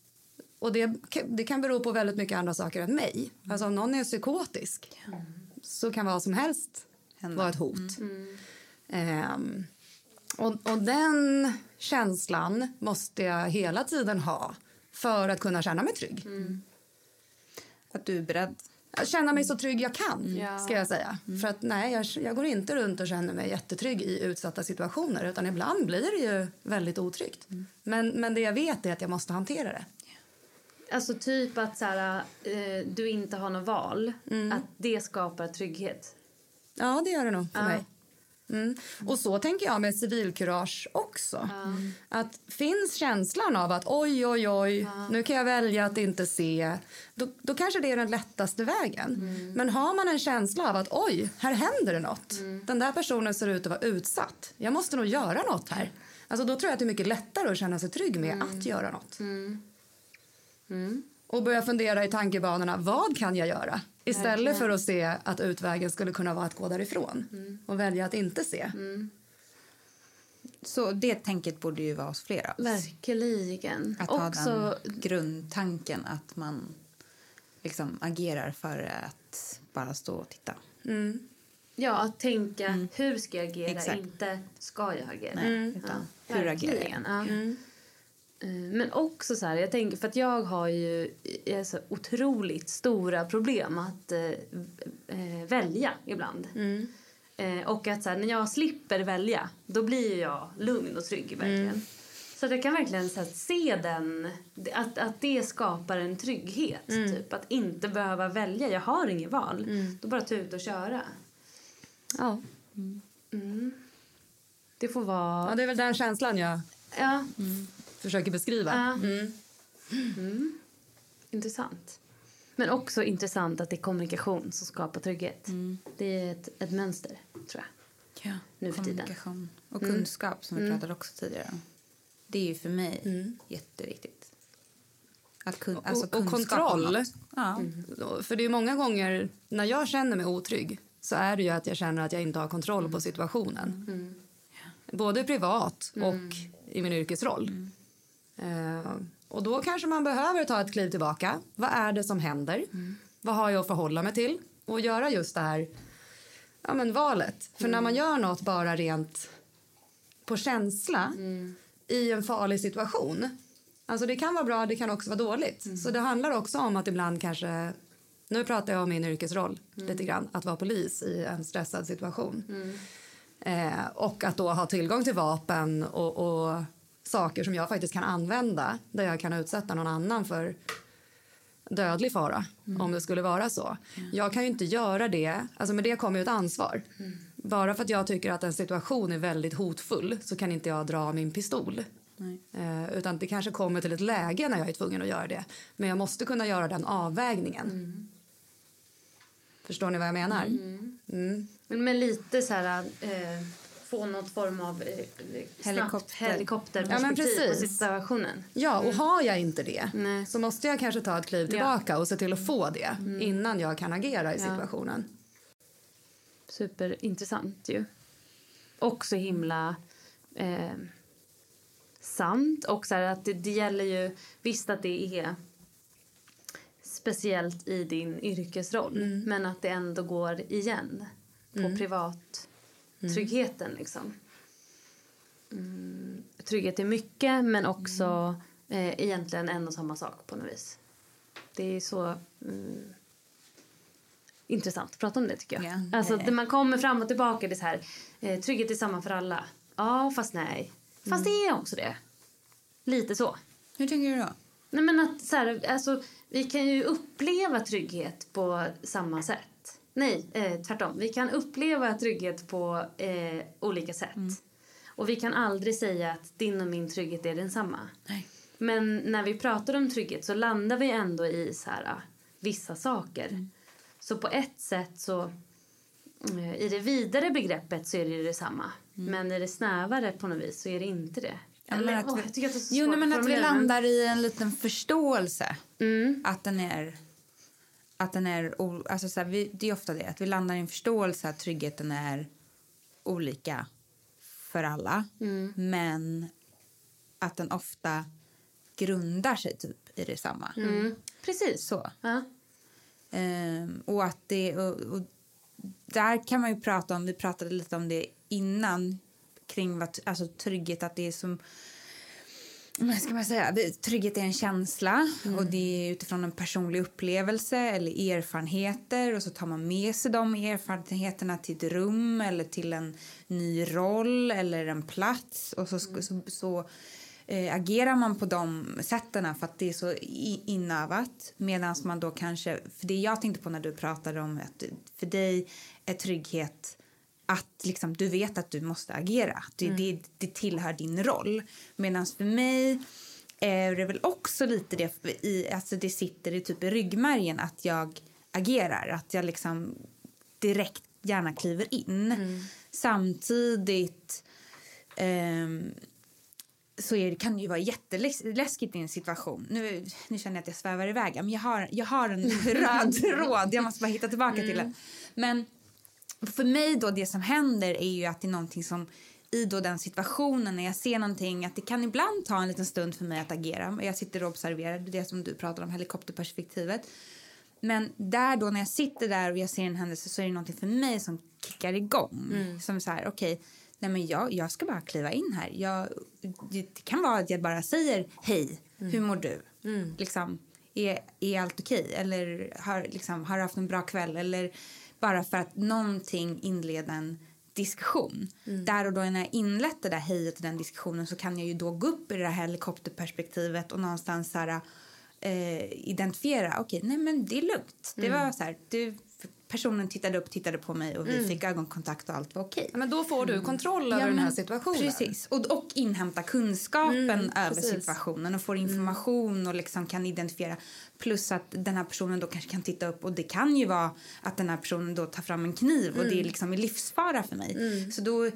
Och det, det kan bero på väldigt mycket andra saker än mig. Mm. Alltså om någon är psykotisk mm. så kan vad som helst Hända. vara ett hot. Um, och, och den känslan måste jag hela tiden ha för att kunna känna mig trygg. Mm. Att du är beredd. Jag känna mig så trygg jag kan, Ja. ska jag säga. För att nej, jag, jag går inte runt och känner mig jättetrygg i utsatta situationer. Utan ibland blir det ju väldigt otryggt. Men, men det jag vet är att jag måste hantera det. Alltså typ att så här, eh, du inte har något val. Att det skapar trygghet. Ja, det gör det nog för Ja. mig. Mm. Och så tänker jag med civilkurage också. Att finns känslan av att oj, oj, oj, nu kan jag välja att inte se. Då, då kanske det är den lättaste vägen. Men har man en känsla av att oj, här händer det något. Den där personen ser ut att vara utsatt. Jag måste nog göra något här. Alltså då tror jag att det är mycket lättare att känna sig trygg med att göra något. Och börja fundera i tankebanorna, vad kan jag göra? Istället Verkligen. för att se att utvägen skulle kunna vara att gå därifrån. Och välja att inte se. Så det tänket borde ju vara hos flera av oss. Verkligen. Att ha Också, den grundtanken att man liksom agerar för att bara stå och titta. ja, att tänka hur ska jag agera, Exakt. inte ska jag agera. Nej, utan hur agerar jag? Ja. Eh, Men också så här, jag tänker, för att jag har ju eh, så otroligt stora problem att eh, eh, välja ibland. Eh, och att så här, när jag slipper välja, då blir jag lugn och trygg verkligen. Så att jag kan verkligen så här, se den, att, att det skapar en trygghet. Typ, att inte behöva välja, jag har inget val. Då bara ta ut och köra. Ja. Det får vara... ja, det är väl den känslan jag Ja, försöker beskriva. Ja. Mm. Intressant. Men också intressant att det är kommunikation som skapar trygghet. Det är ett, ett mönster, tror jag. Ja, Nu för tiden. kommunikation och kunskap som vi pratade också tidigare om. Det är ju för mig jätteviktigt. Att kun, alltså och, och kontroll. Ja. För det är många gånger när jag känner mig otrygg så är det ju att jag känner att jag inte har kontroll på situationen. Både privat och i min yrkesroll. Eh, och då kanske man behöver ta ett kliv tillbaka. Vad är det som händer? Vad har jag att förhålla mig till? Och göra just det här ja, men valet. För när man gör något bara rent på känsla i en farlig situation. Alltså det kan vara bra, det kan också vara dåligt. Så det handlar också om att ibland kanske... Nu pratar jag om min yrkesroll lite grann. Att vara polis i en stressad situation. Eh, och att då ha tillgång till vapen och, och saker som jag faktiskt kan använda där jag kan utsätta någon annan för dödlig fara om det skulle vara så. Jag kan ju inte göra det, alltså med det kommer ju ett ansvar. Bara för att jag tycker att en situation är väldigt hotfull så kan inte jag dra min pistol. Eh, utan det kanske kommer till ett läge när jag är tvungen att göra det. Men jag måste kunna göra den avvägningen. Förstår ni vad jag menar? Mm. Men med lite så här... Eh, få något form av eh, Helikopter. helikopterperspektiv Ja, på situationen. Ja, och har jag inte det Nej. så måste jag kanske ta ett kliv tillbaka och se till att få det innan jag kan agera i situationen. Superintressant ju. Och så himla eh, sant. Och så att det, det gäller ju... Visst att det är speciellt i din yrkesroll men att det ändå går igen på privattryggheten. Liksom. Mm, trygghet är mycket, men också eh, egentligen en och samma sak på något vis. Det är så mm, intressant att prata om det tycker jag. Ja. Alltså, det man kommer fram och tillbaka, det är så här, eh, trygghet är samma för alla. Ja, fast nej. Fast det är också det. Lite så. Hur tänker du då? Nej, men att, så här, alltså, vi kan ju uppleva trygghet på samma sätt. Nej, eh, tvärtom. Vi kan uppleva trygghet på eh, olika sätt. Och vi kan aldrig säga att din och min trygghet är densamma. Nej. Men när vi pratar om trygghet så landar vi ändå i så här, ah, vissa saker. Så på ett sätt så... eh, I det vidare begreppet så är det ju detsamma. Men i det snävare på något vis så är det inte det. Ja, men Eller, att åh, jag tycker att det är så Jo, nej, men att vi landar i en liten förståelse. Mm. Att den är... Att den är alltså så här, vi, det är ofta det, att vi landar i en förståelse att tryggheten är olika för alla. Mm. Men att den ofta grundar sig typ i detsamma. Mm. Precis. Så. Ja. Ehm, och att det... Och, och där kan man ju prata om, vi pratade lite om det innan kring vad, alltså trygghet, att det är som... Men ska man säga, trygghet är en känsla Mm. och det är utifrån en personlig upplevelse eller erfarenheter och så tar man med sig de erfarenheterna till ett rum eller till en ny roll eller en plats och så, Mm. så, så eh, agerar man på de sätten för att det är så inövat medan man då kanske, för det jag tänkte på när du pratade om att för dig är trygghet att liksom, du vet att du måste agera. Det, det, det tillhör din roll. Medan för mig är det väl också lite det, i, alltså det sitter i typ i ryggmärgen att jag agerar. Att jag liksom direkt gärna kliver in. Samtidigt ehm, så är, kan det ju vara jätteläskigt i en situation. Nu, nu känner jag att jag svävar iväg, men jag har, jag har en röd tråd. Jag måste bara hitta tillbaka till den. Men för mig då, det som händer är ju att det är någonting som i då den situationen när jag ser någonting att det kan ibland ta en liten stund för mig att agera. Jag sitter och observerar det som du pratar om, helikopterperspektivet. Men där då när jag sitter där och jag ser en händelse så är det någonting för mig som kickar igång. Som är så här, okej, nej men jag, jag ska bara kliva in här. Jag, det, kan vara att jag bara säger hej, hur mår du? Liksom, är, är allt okej? Eller har, liksom, har du haft en bra kväll? Eller bara för att någonting inleda en diskussion. Där och då när jag inlett det där hejet och den diskussionen så kan jag ju då gå upp i det här helikopterperspektivet och någonstans så här, eh, identifiera, okej, nej men det är lugnt. Det var så här, du, personen tittade upp, tittade på mig och vi fick ögonkontakt och allt var okej. Ja, Men då får du kontroll över Ja, den här men situationen. Precis, och, och inhämta kunskapen Mm, över precis. situationen och får information och liksom kan identifiera. Plus att den här personen då kanske kan titta upp och det kan ju vara att den här personen då tar fram en kniv och Mm. det är liksom i livsfara för mig. Så då,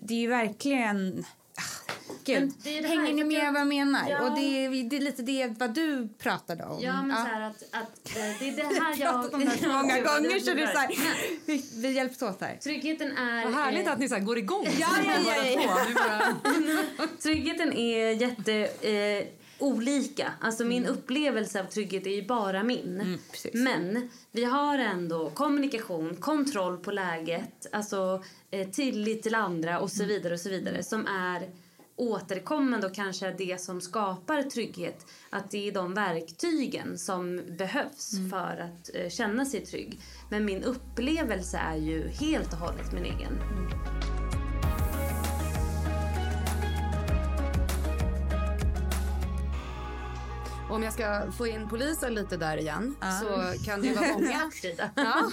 det är ju verkligen... Ah, Gud. Det är det här, Hänger ni med jag- vad jag menar? Ja. Och det är, det är lite det vad du pratade om. Ja, men så här att, att eh, det är det här Jag har jag... pratat om det här så många Ja, gånger så det är så här, vi, vi hjälps åt här. Tryggheten är... Vad härligt eh, att ni så här går igång. Ja, ja, ja, ja. Bara... Tryggheten är jätte... Eh, olika. Alltså min upplevelse av trygghet är ju bara min. Mm. Men vi har ändå kommunikation, kontroll på läget, alltså eh, tillit till andra och så vidare och så vidare som är återkommande och kanske är det som skapar trygghet. Att det är de verktygen som behövs för att eh, känna sig trygg. Men min upplevelse är ju helt och hållet min egen. Om jag ska få in polisen lite där igen så kan det ju vara många. Ja.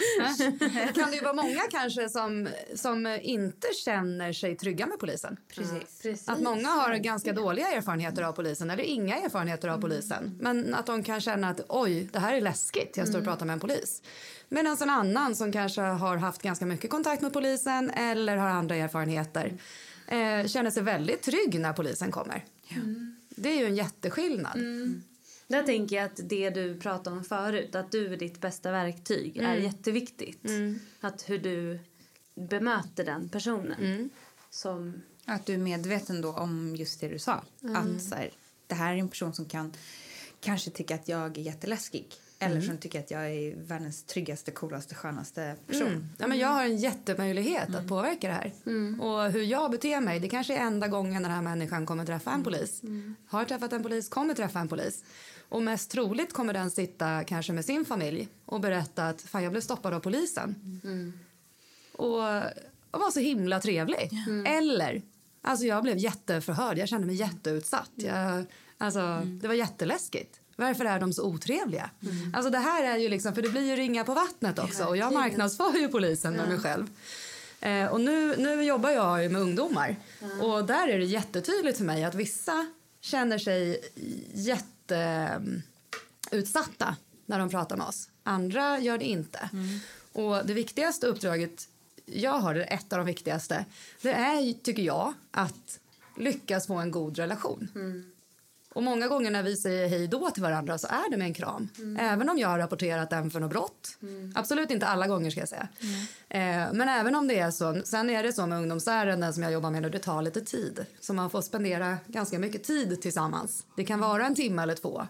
Kan det ju vara många kanske som, som inte känner sig trygga med polisen. Precis. Precis. Att många har ganska dåliga erfarenheter av polisen eller inga erfarenheter av polisen. Men att de kan känna att oj, det här är läskigt, jag står och pratar med en polis. Medan en annan som kanske har haft ganska mycket kontakt med polisen eller har andra erfarenheter eh, känner sig väldigt trygg när polisen kommer. Det är ju en jätteskillnad. Där tänker jag att det du pratade om förut, att du är ditt bästa verktyg, är jätteviktigt. Att hur du bemöter den personen. Som, Att du är medveten då om just det du sa. Att så här, det här är en person som kan kanske tycka att jag är jätteläskig. Eller som tycker att jag är världens tryggaste, coolaste, skönaste person. Mm. Ja, men jag har en jättemöjlighet att påverka det här. Och hur jag beter mig, det kanske är enda gången den här människan kommer träffa en polis. Har träffat en polis, kommer träffa en polis. Och mest troligt kommer den sitta kanske med sin familj och berätta att fan jag blev stoppad av polisen. Och, och var så himla trevlig. Eller, alltså jag blev jätteförhörd, jag kände mig jätteutsatt. Jag, alltså, Det var jätteläskigt. Varför är de så otrevliga? Alltså det här är ju liksom, för det blir ju ringa på vattnet också och jag marknadsför ju polisen med mig själv. Eh, och nu, nu jobbar jag ju med ungdomar och där är det jättetydligt för mig att vissa känner sig jätteutsatta när de pratar med oss. Andra gör det inte. Och det viktigaste uppdraget jag har, det är ett av de viktigaste, det är tycker jag att lyckas få en god relation. Och många gånger när vi säger hej då till varandra så är det med en kram. Även om jag har rapporterat en för något brott. Absolut inte alla gånger ska jag säga. Eh, men även om det är så. Sen är det så med ungdomsärenden som jag jobbar med nu, det tar lite tid. Så man får spendera ganska mycket tid tillsammans. Det kan vara en timme eller två.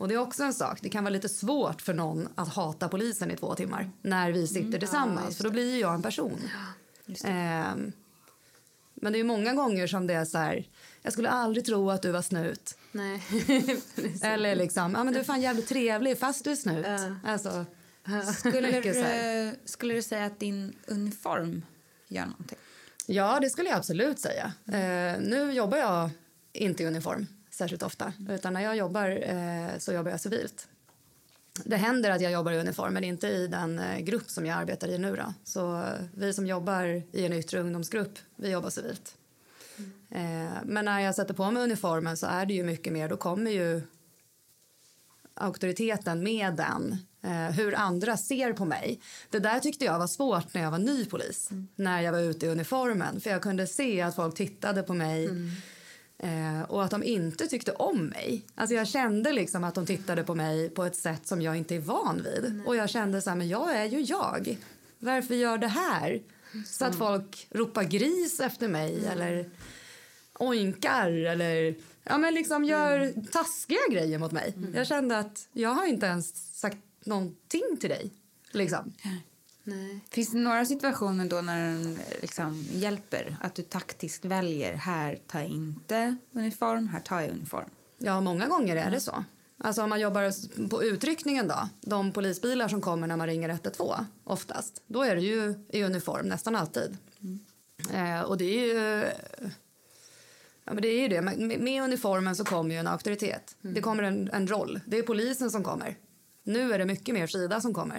Och det är också en sak. Det kan vara lite svårt för någon att hata polisen i två timmar. När vi sitter tillsammans. för då blir jag en person. Ehm, Men det är många gånger som det är så här, jag skulle aldrig tro att du var snut. Nej. Eller liksom, ja men du är fan jävligt trevlig fast du är snut. Ja. Alltså, Skulle du, skulle du säga att din uniform gör någonting? Ja, det skulle jag absolut säga. Eh, nu jobbar jag inte i uniform särskilt ofta. Utan när jag jobbar eh, så jobbar jag civilt. Det händer att jag jobbar i uniform, men inte i den eh, grupp som jag arbetar i nu. Då. Så eh, vi som jobbar i en yttre ungdomsgrupp, vi jobbar civilt. Eh, men när jag sätter på mig uniformen så är det ju mycket mer, då kommer ju auktoriteten med den. Eh, hur andra ser på mig. Det där tyckte jag var svårt när jag var ny polis. När jag var ute i uniformen. För jag kunde se att folk tittade på mig. Eh, och att de inte tyckte om mig. Alltså jag kände liksom att de tittade på mig på ett sätt som jag inte är van vid. Och jag kände så här, men jag är ju jag. Varför gör det här? Så att folk ropar gris efter mig eller oinkar eller ja, men liksom gör taskiga grejer mot mig. Jag kände att jag har inte ens sagt någonting till dig. Liksom. Nej. Finns det några situationer då när den liksom hjälper? Att du taktiskt väljer, här tar jag inte uniform, här tar jag uniform. Ja, många gånger är det så. Alltså om man jobbar på utryckningen då, de polisbilar som kommer när man ringer 112 oftast, då är det ju i uniform nästan alltid. Eh, och det är ju... Ja, men det är ju det. Med, med uniformen så kommer ju en auktoritet. Det kommer en, en roll. Det är polisen som kommer. Nu är det mycket mer Frida som kommer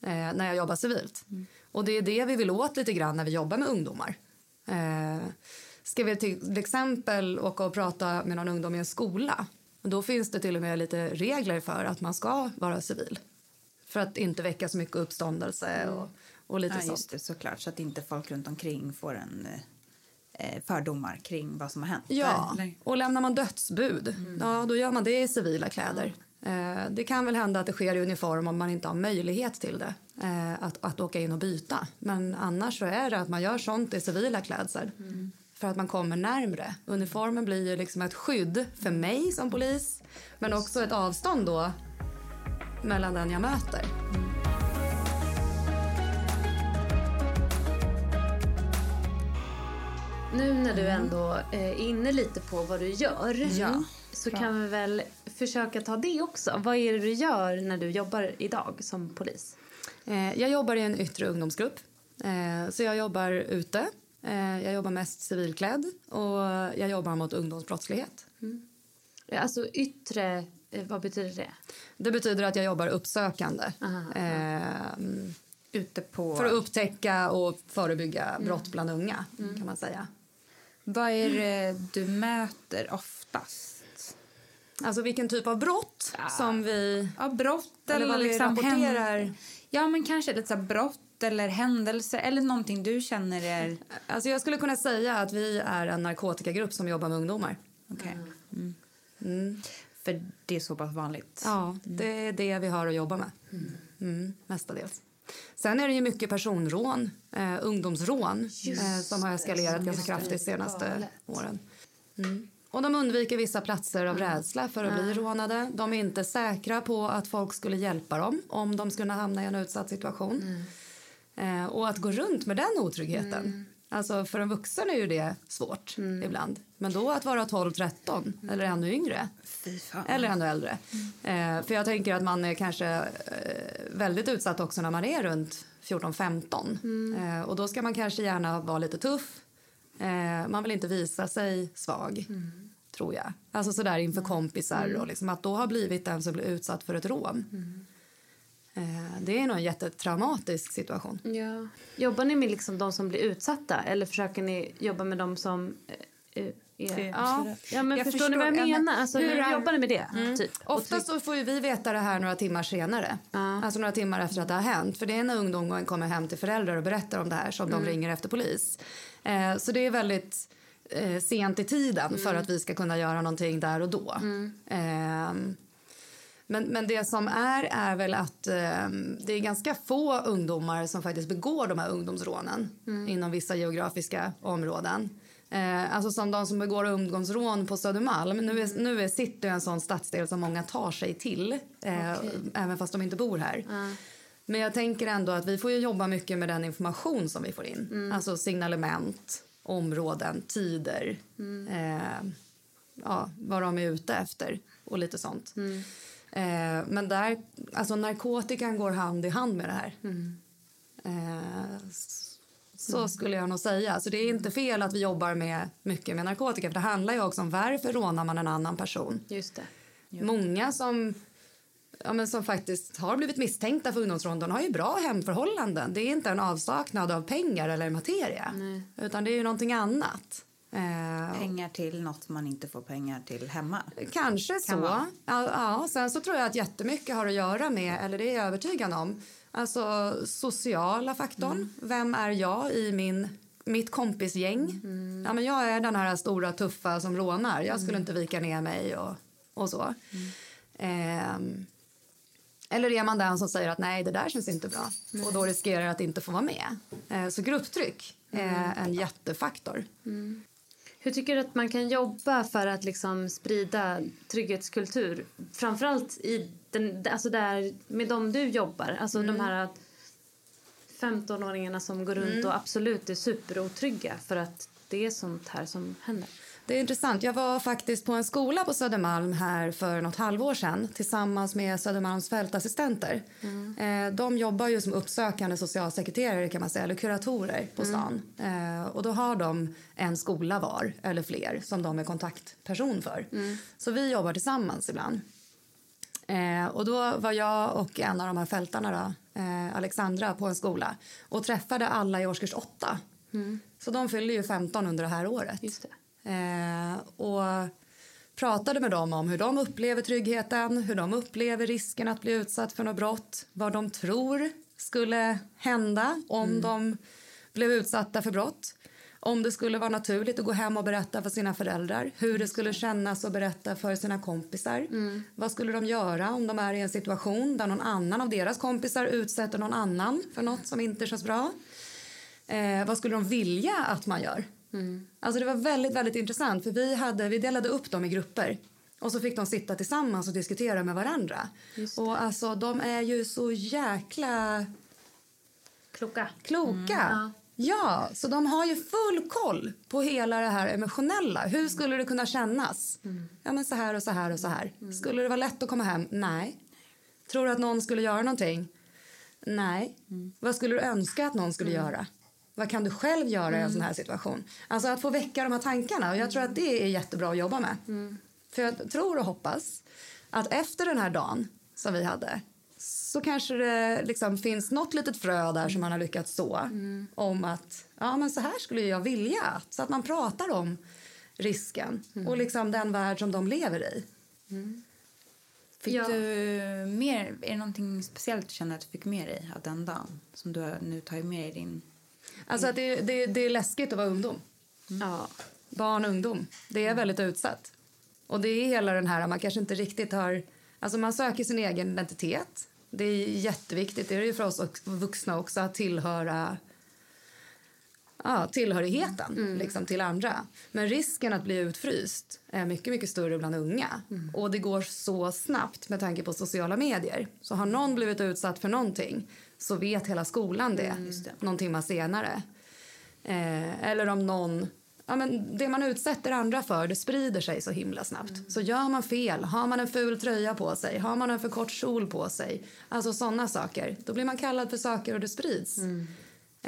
eh, när jag jobbar civilt. Och det är det vi vill åt lite grann när vi jobbar med ungdomar. Eh, ska vi till exempel åka och prata med någon ungdom i en skola då finns det till och med lite regler för att man ska vara civil. För att inte väcka så mycket uppståndelse och, och lite Ja, sånt. just det, såklart. Så att inte folk runt omkring får en eh, fördomar kring vad som har hänt. Ja, och lämnar man dödsbud, ja, då gör man det i civila kläder. Eh, det kan väl hända att det sker i uniform om man inte har möjlighet till det. Eh, att, att åka in och byta. Men annars så är det att man gör sånt i civila klädsel. För att man kommer närmre. Uniformen blir ju liksom ett skydd för mig som polis. Men också ett avstånd då mellan den jag möter. Nu när du ändå eh, är inne lite på vad du gör Ja, så bra. kan vi väl försöka ta det också. Vad är det du gör när du jobbar idag som polis? Eh, jag jobbar i en yttre ungdomsgrupp. Eh, så jag jobbar ute. Eh, jag jobbar mest civilklädd och jag jobbar mot ungdomsbrottslighet. Alltså yttre, eh, vad betyder det? Det betyder att jag jobbar uppsökande. Aha, Eh, Ute på... för att upptäcka och förebygga brott bland unga. kan man säga. Vad är det du möter oftast? Alltså vilken typ av brott som vi... Ja, brott Eller eller, vad vi liksom rapporterar. hän- Ja, men kanske lite så här brott eller händelser eller någonting du känner är... Alltså jag skulle kunna säga att vi är en narkotikagrupp som jobbar med ungdomar. Okej. Mm. Mm. För det är så pass vanligt. Ja, det är det vi har att jobba med. Mm, mestadels. Sen är det ju mycket personrån, eh, ungdomsrån eh, som har eskalerat ganska kraftigt de senaste Galet. åren. Mm. Och de undviker vissa platser av rädsla för att bli rånade. De är inte säkra på att folk skulle hjälpa dem om de skulle hamna i en utsatt situation. Eh, och att gå runt med den otryggheten. Alltså för en vuxen är ju det svårt ibland. Men då att vara 12-13 eller ännu yngre eller ännu äldre. Eh, för jag tänker att man är kanske eh, väldigt utsatt också när man är runt 14-15. Eh, och då ska man kanske gärna vara lite tuff. Eh, man vill inte visa sig svag, tror jag. Alltså sådär inför kompisar och liksom att då ha blivit den som blir utsatt för ett rån. Eh, det är nog en jättetraumatisk situation. Ja. Jobbar ni med liksom de som blir utsatta eller försöker ni jobba med de som eh, eh, är... Ja. Ja, men Jag förstår, ni vad jag förstår. Ja, men menar? Alltså, hur hur jobbar ni med det? Typ? Och Oftast så får ju vi veta det här några timmar senare. Ja. Alltså några timmar efter att det har hänt. För det är när ungdomen kommer hem till föräldrar och berättar om det här som de ringer efter polis. Eh, så det är väldigt eh, sent i tiden för att vi ska kunna göra någonting där och då. Ehm, men, men det som är är väl att ehm, det är ganska få ungdomar som faktiskt begår de här ungdomsrånen inom vissa geografiska områden. Eh, alltså som de som begår ungdomsrån på Södermalm. Nu är, nu är city en sån stadsdel som många tar sig till, eh, även fast de inte bor här. Men jag tänker ändå att vi får jobba mycket med den information som vi får in. Alltså signalement områden, tider, eh, ja, vad de är ute efter och lite sånt. Eh, men där, alltså narkotikan går hand i hand med det här. Eh, s- så skulle jag nog säga. Så det är inte fel att vi jobbar med mycket med narkotika. För det handlar ju också om varför rånar man en annan person. Just det. Många som, ja, men som faktiskt har blivit misstänkta för ungdomsrån de har ju bra hemförhållanden. Det är inte en avsaknad av pengar eller materia. Utan det är ju någonting annat. Eh, Pengar till något man inte får pengar till hemma. Kanske så. vara. Ja, ja, sen så tror jag att jättemycket har att göra med, eller det är jag övertygad om, alltså sociala faktorn. Vem är jag i min, mitt kompisgäng? Ja, men jag är den här stora tuffa som rånar. Jag skulle inte vika ner mig och, och så. Ehm, eller är man den som säger att nej, det där känns inte bra och då riskerar att inte få vara med. Eh, så grupptryck är en jättefaktor. Hur tycker du att man kan jobba för att liksom sprida trygghetskultur? Framförallt i den, alltså där, med dem du jobbar. Alltså de här 15-åringarna som går runt och absolut är superotrygga för att det är sånt här som händer. Det är intressant. Jag var faktiskt på en skola på Södermalm här för något halvår sedan tillsammans med Södermalms fältassistenter. Eh, De jobbar ju som uppsökande socialsekreterare kan man säga, eller kuratorer på stan. Eh, Och då har de en skola var, eller fler, som de är kontaktperson för. Så vi jobbar tillsammans ibland. Eh, och då var jag och en av de här fältarna, då, Alexandra, på en skola och träffade alla i årskurs åtta. Så de fyller ju 15 under det här året. Just det. Eh, och pratade med dem om hur de upplever tryggheten, hur de upplever risken att bli utsatt för något brott, vad de tror skulle hända om de blev utsatta för brott. Om det skulle vara naturligt att gå hem och berätta för sina föräldrar. Hur det skulle kännas att berätta för sina kompisar. Vad skulle de göra om de är i en situation där någon annan av deras kompisar utsätter någon annan för något som inte känns bra. Eh, vad skulle de vilja att man gör? Alltså det var väldigt, väldigt intressant för vi, hade, vi delade upp dem i grupper och så fick de sitta tillsammans och diskutera med varandra. Och alltså de är ju så jäkla Kloka. kloka. Ja, så de har ju full koll på hela det här emotionella. Hur skulle det kunna kännas? Ja, men så här och så här och så här. Skulle det vara lätt att komma hem? Nej. Tror du att någon skulle göra någonting? Nej. Vad skulle du önska att någon skulle göra? Vad kan du själv göra i en sån här situation? Alltså att få väcka de här tankarna. Och jag tror att det är jättebra att jobba med. För jag tror och hoppas att efter den här dagen som vi hade så kanske det liksom finns något litet frö där som man har lyckats så om att ja, men så här skulle jag vilja. att- Så att man pratar om risken och liksom den värld som de lever i. Fick Ja. du mer, är det någonting speciellt du känner att du fick med dig av den dagen som du nu tagit med i din... Alltså att det, det, det är läskigt att vara ungdom. Ja. Barn och ungdom. Det är väldigt utsatt. Och det är hela den här, man kanske inte riktigt har... Alltså man söker sin egen identitet. Det är jätteviktigt, det är det ju för oss och- vuxna också, att tillhöra ja, tillhörigheten liksom, till andra. Men risken att bli utfryst är mycket, mycket större bland unga. Och det går så snabbt med tanke på sociala medier. Så har någon blivit utsatt för någonting så vet hela skolan det, någon timme senare. Eh, eller om någon... Ja, men det man utsätter andra för det sprider sig så himla snabbt. Så gör man fel, har man en ful tröja på sig, har man en för kort kjol på sig, alltså sådana saker, då blir man kallad för saker och det sprids.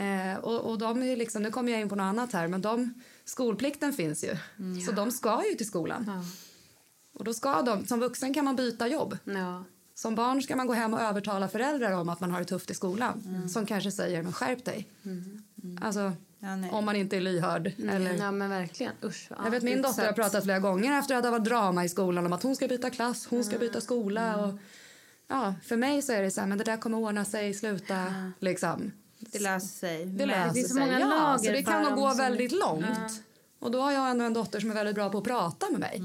Eh, och, och de är liksom, nu kommer jag in på något annat här, men de, skolplikten finns ju. Så de ska ju till skolan. Ja. Och då ska de, som vuxen kan man byta jobb. Ja. Som barn ska man gå hem och övertala föräldrar om att man har det tufft i skolan. Som kanske säger, men skärp dig. Alltså, Ja, nej. om man inte är lyhörd. Eller, ja, men verkligen. Usch. Ja. jag vet min dotter har pratat flera gånger efter att det varit drama i skolan om att hon ska byta klass, hon ska byta skola. Och, ja, för mig så är det så här, men det där kommer ordna sig, sluta liksom. Det löser sig. Det löser finns så sig. många ja, lager så det kan nog gå väldigt långt. Och då har jag ändå en dotter som är väldigt bra på att prata med mig.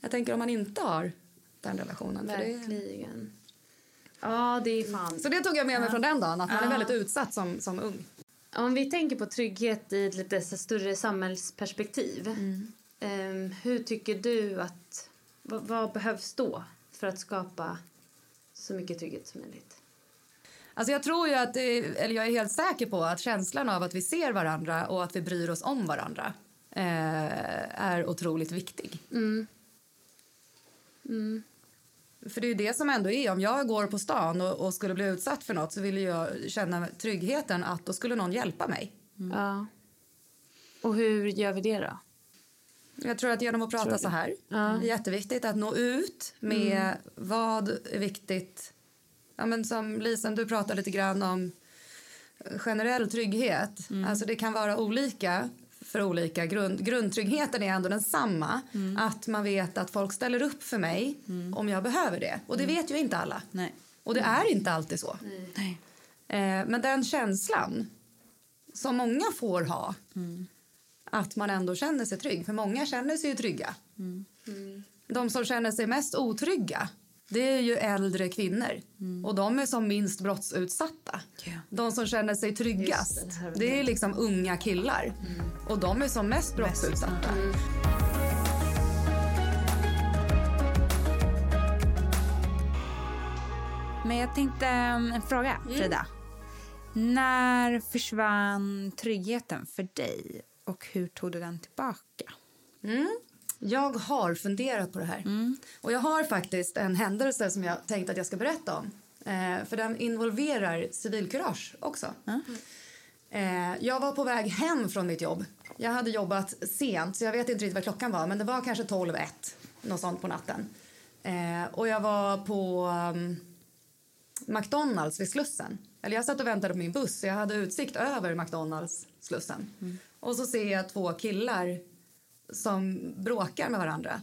Jag tänker om man inte har den relationen. För det, Verkligen. Ja, det är fan. så det tog jag med mig från den dagen, att man är väldigt utsatt som, som ung. Om vi tänker på trygghet i ett lite större samhällsperspektiv. ehm, hur tycker du att... Vad, vad behövs då för att skapa så mycket trygghet som möjligt? Alltså jag tror ju att, eller jag är helt säker på att känslan av att vi ser varandra och att vi bryr oss om varandra eh, är otroligt viktig. Mm. Mm. För det är det som ändå är, om jag går på stan och, och skulle bli utsatt för något så vill jag känna tryggheten att då skulle någon hjälpa mig. Ja. Och hur gör vi det då? Jag tror att genom att prata så här, Ja. det är jätteviktigt att nå ut med vad är viktigt. Ja, men som Lisen, du pratade lite grann om eh, generell trygghet. Alltså det kan vara olika för olika. Grund, grundtryggheten är ändå densamma. Att man vet att folk ställer upp för mig om jag behöver det. Och det vet ju inte alla. Nej. Och det är inte alltid så. Nej. Eh, men den känslan som många får ha att man ändå känner sig trygg. För många känner sig ju trygga. De som känner sig mest otrygga det är ju äldre kvinnor. Och de är som minst brottsutsatta. Ja. De som känner sig tryggast Just det, det är liksom unga killar. Och de är som mest brottsutsatta. Men jag tänkte um, en fråga, Frida. När försvann tryggheten för dig och hur tog du den tillbaka? Jag har funderat på det här. Och jag har faktiskt en händelse som jag tänkte att jag ska berätta om. Eh, för den involverar civilkurage också. Eh, jag var på väg hem från mitt jobb. Jag hade jobbat sent, så jag vet inte riktigt vad klockan var. Men det var kanske 12-1, något sånt på natten. Eh, och jag var på um, McDonalds vid Slussen. Eller jag satt och väntade på min buss, så jag hade utsikt över McDonalds Slussen. Och så ser jag två killar som bråkar med varandra.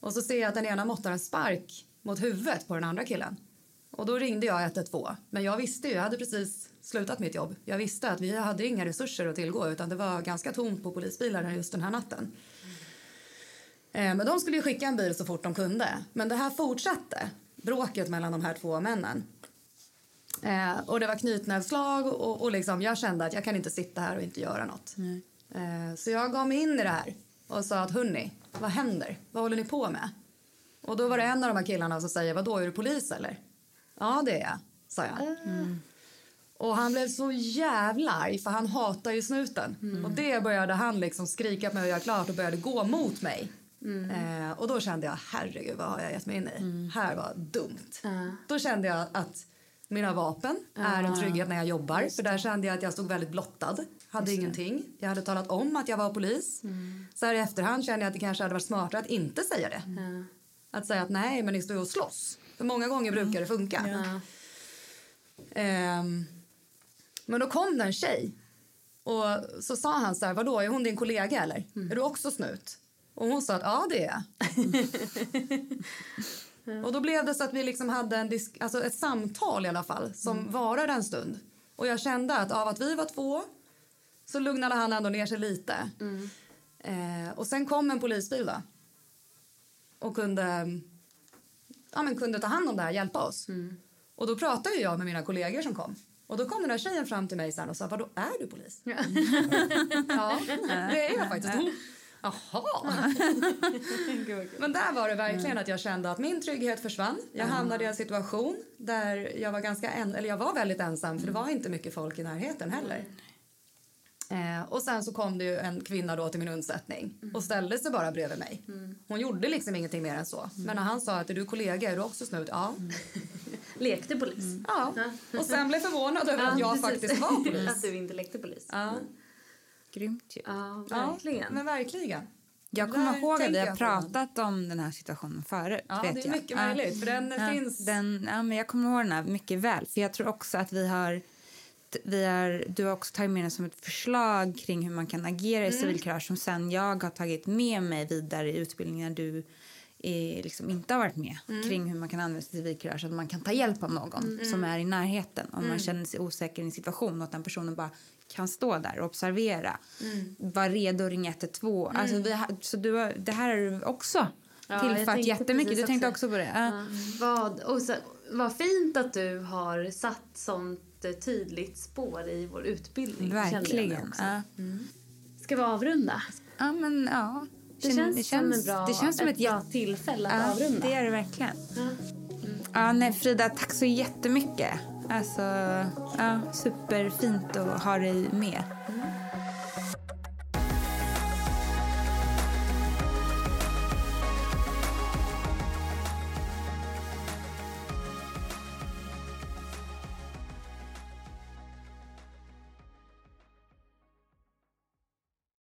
Och så ser jag att den ena måttar en spark mot huvudet på den andra killen. Och då ringde jag 112. Men jag visste ju, jag hade precis slutat mitt jobb. Jag visste att vi hade inga resurser att tillgå utan det var ganska tomt på polisbilar just den här natten. Eh, Men de skulle ju skicka en bil så fort de kunde. Men det här fortsatte, bråket mellan de här två männen. Eh, och det var knytnävsslag och, och liksom, jag kände att jag kan inte sitta här och inte göra något. Eh, så jag gav mig in i det här och sa att hörni, vad händer? Vad håller ni på med? Och då var det en av de här killarna som säger, vad då är du polis eller? Ja det är jag, sa jag. Och han blev så jävla arg för han hatar ju snuten. Och det började han liksom skrika på mig och göra klart och började gå mot mig. Eh, och då kände jag, herregud vad har jag gett mig in i? Här var dumt. Då kände jag att mina vapen är en trygghet när jag jobbar. För där kände jag att jag stod väldigt blottad. Hade ingenting. Jag hade talat om att jag var polis. Så här i efterhand kände jag att det kanske hade varit smartare att inte säga det. Att säga att nej, men ni står ju och slåss. För många gånger brukar det funka. Ehm, men då kom det en tjej. Och så sa han så här, vadå, är hon din kollega eller? Är du också snut? Och hon sa att ja, det är jag. och då blev det så att vi liksom hade en disk, alltså ett samtal i alla fall som varade en stund. Och jag kände att av att vi var två så lugnade han ändå ner sig lite. Eh, och sen kom en polisbil då. Och kunde, ja, men kunde ta hand om det här, hjälpa oss. Och då pratade jag med mina kollegor som kom. Och då kom den där tjejen fram till mig sen och sa, vadå, är du polis? ja, det är jag faktiskt. Jaha. Men där var det verkligen att jag kände att min trygghet försvann. Jag hamnade i en situation där jag var ganska en, eller jag var väldigt ensam för det var inte mycket folk i närheten heller. Eh, och sen så kom det ju en kvinna då till min undsättning och ställde sig bara bredvid mig. Hon gjorde liksom ingenting mer än så. Men när han sa att är du kollega, är du också snut? Ja. Lekte polis. ja. Och sen blev förvånad över att jag precis. faktiskt var polis. Att du inte lekte polis. Ja. Grymt ju. Ja, Ja, verkligen. men verkligen. Jag kommer Där ihåg att vi har jag pratat om den här situationen förut. Ja, vet det är jag. mycket Ja. möjligt, för den finns- Den, ja, men jag kommer ihåg den här mycket väl. För jag tror också att vi har... Vi har, du har också tagit med den som ett förslag kring hur man kan agera i Mm. civilkurage som sen jag har tagit med mig vidare i utbildningen när du är, liksom inte har varit med Mm. kring hur man kan använda civilkurage att man kan ta hjälp av någon som är i närheten om Mm. man känner sig osäker i en situation och att den personen bara kan stå där och observera. Mm. Vara redo att ringa 112. Alltså vi så du har, det här har du också Ja, tillfört jättemycket. Du tänkte också. också på det? Ja. Vad, och så, vad fint att du har satt sånt tydligt spår i vår utbildning. Verkligen. Ja. Ska vi avrunda? ja, men ja. Det Känn- känns, som en bra, det känns som ett, ett bra tillfälle att ja, avrunda. det är det verkligen. Ja. Ja, nej, Frida, tack så jättemycket Alltså, ja, superfint att ha dig med.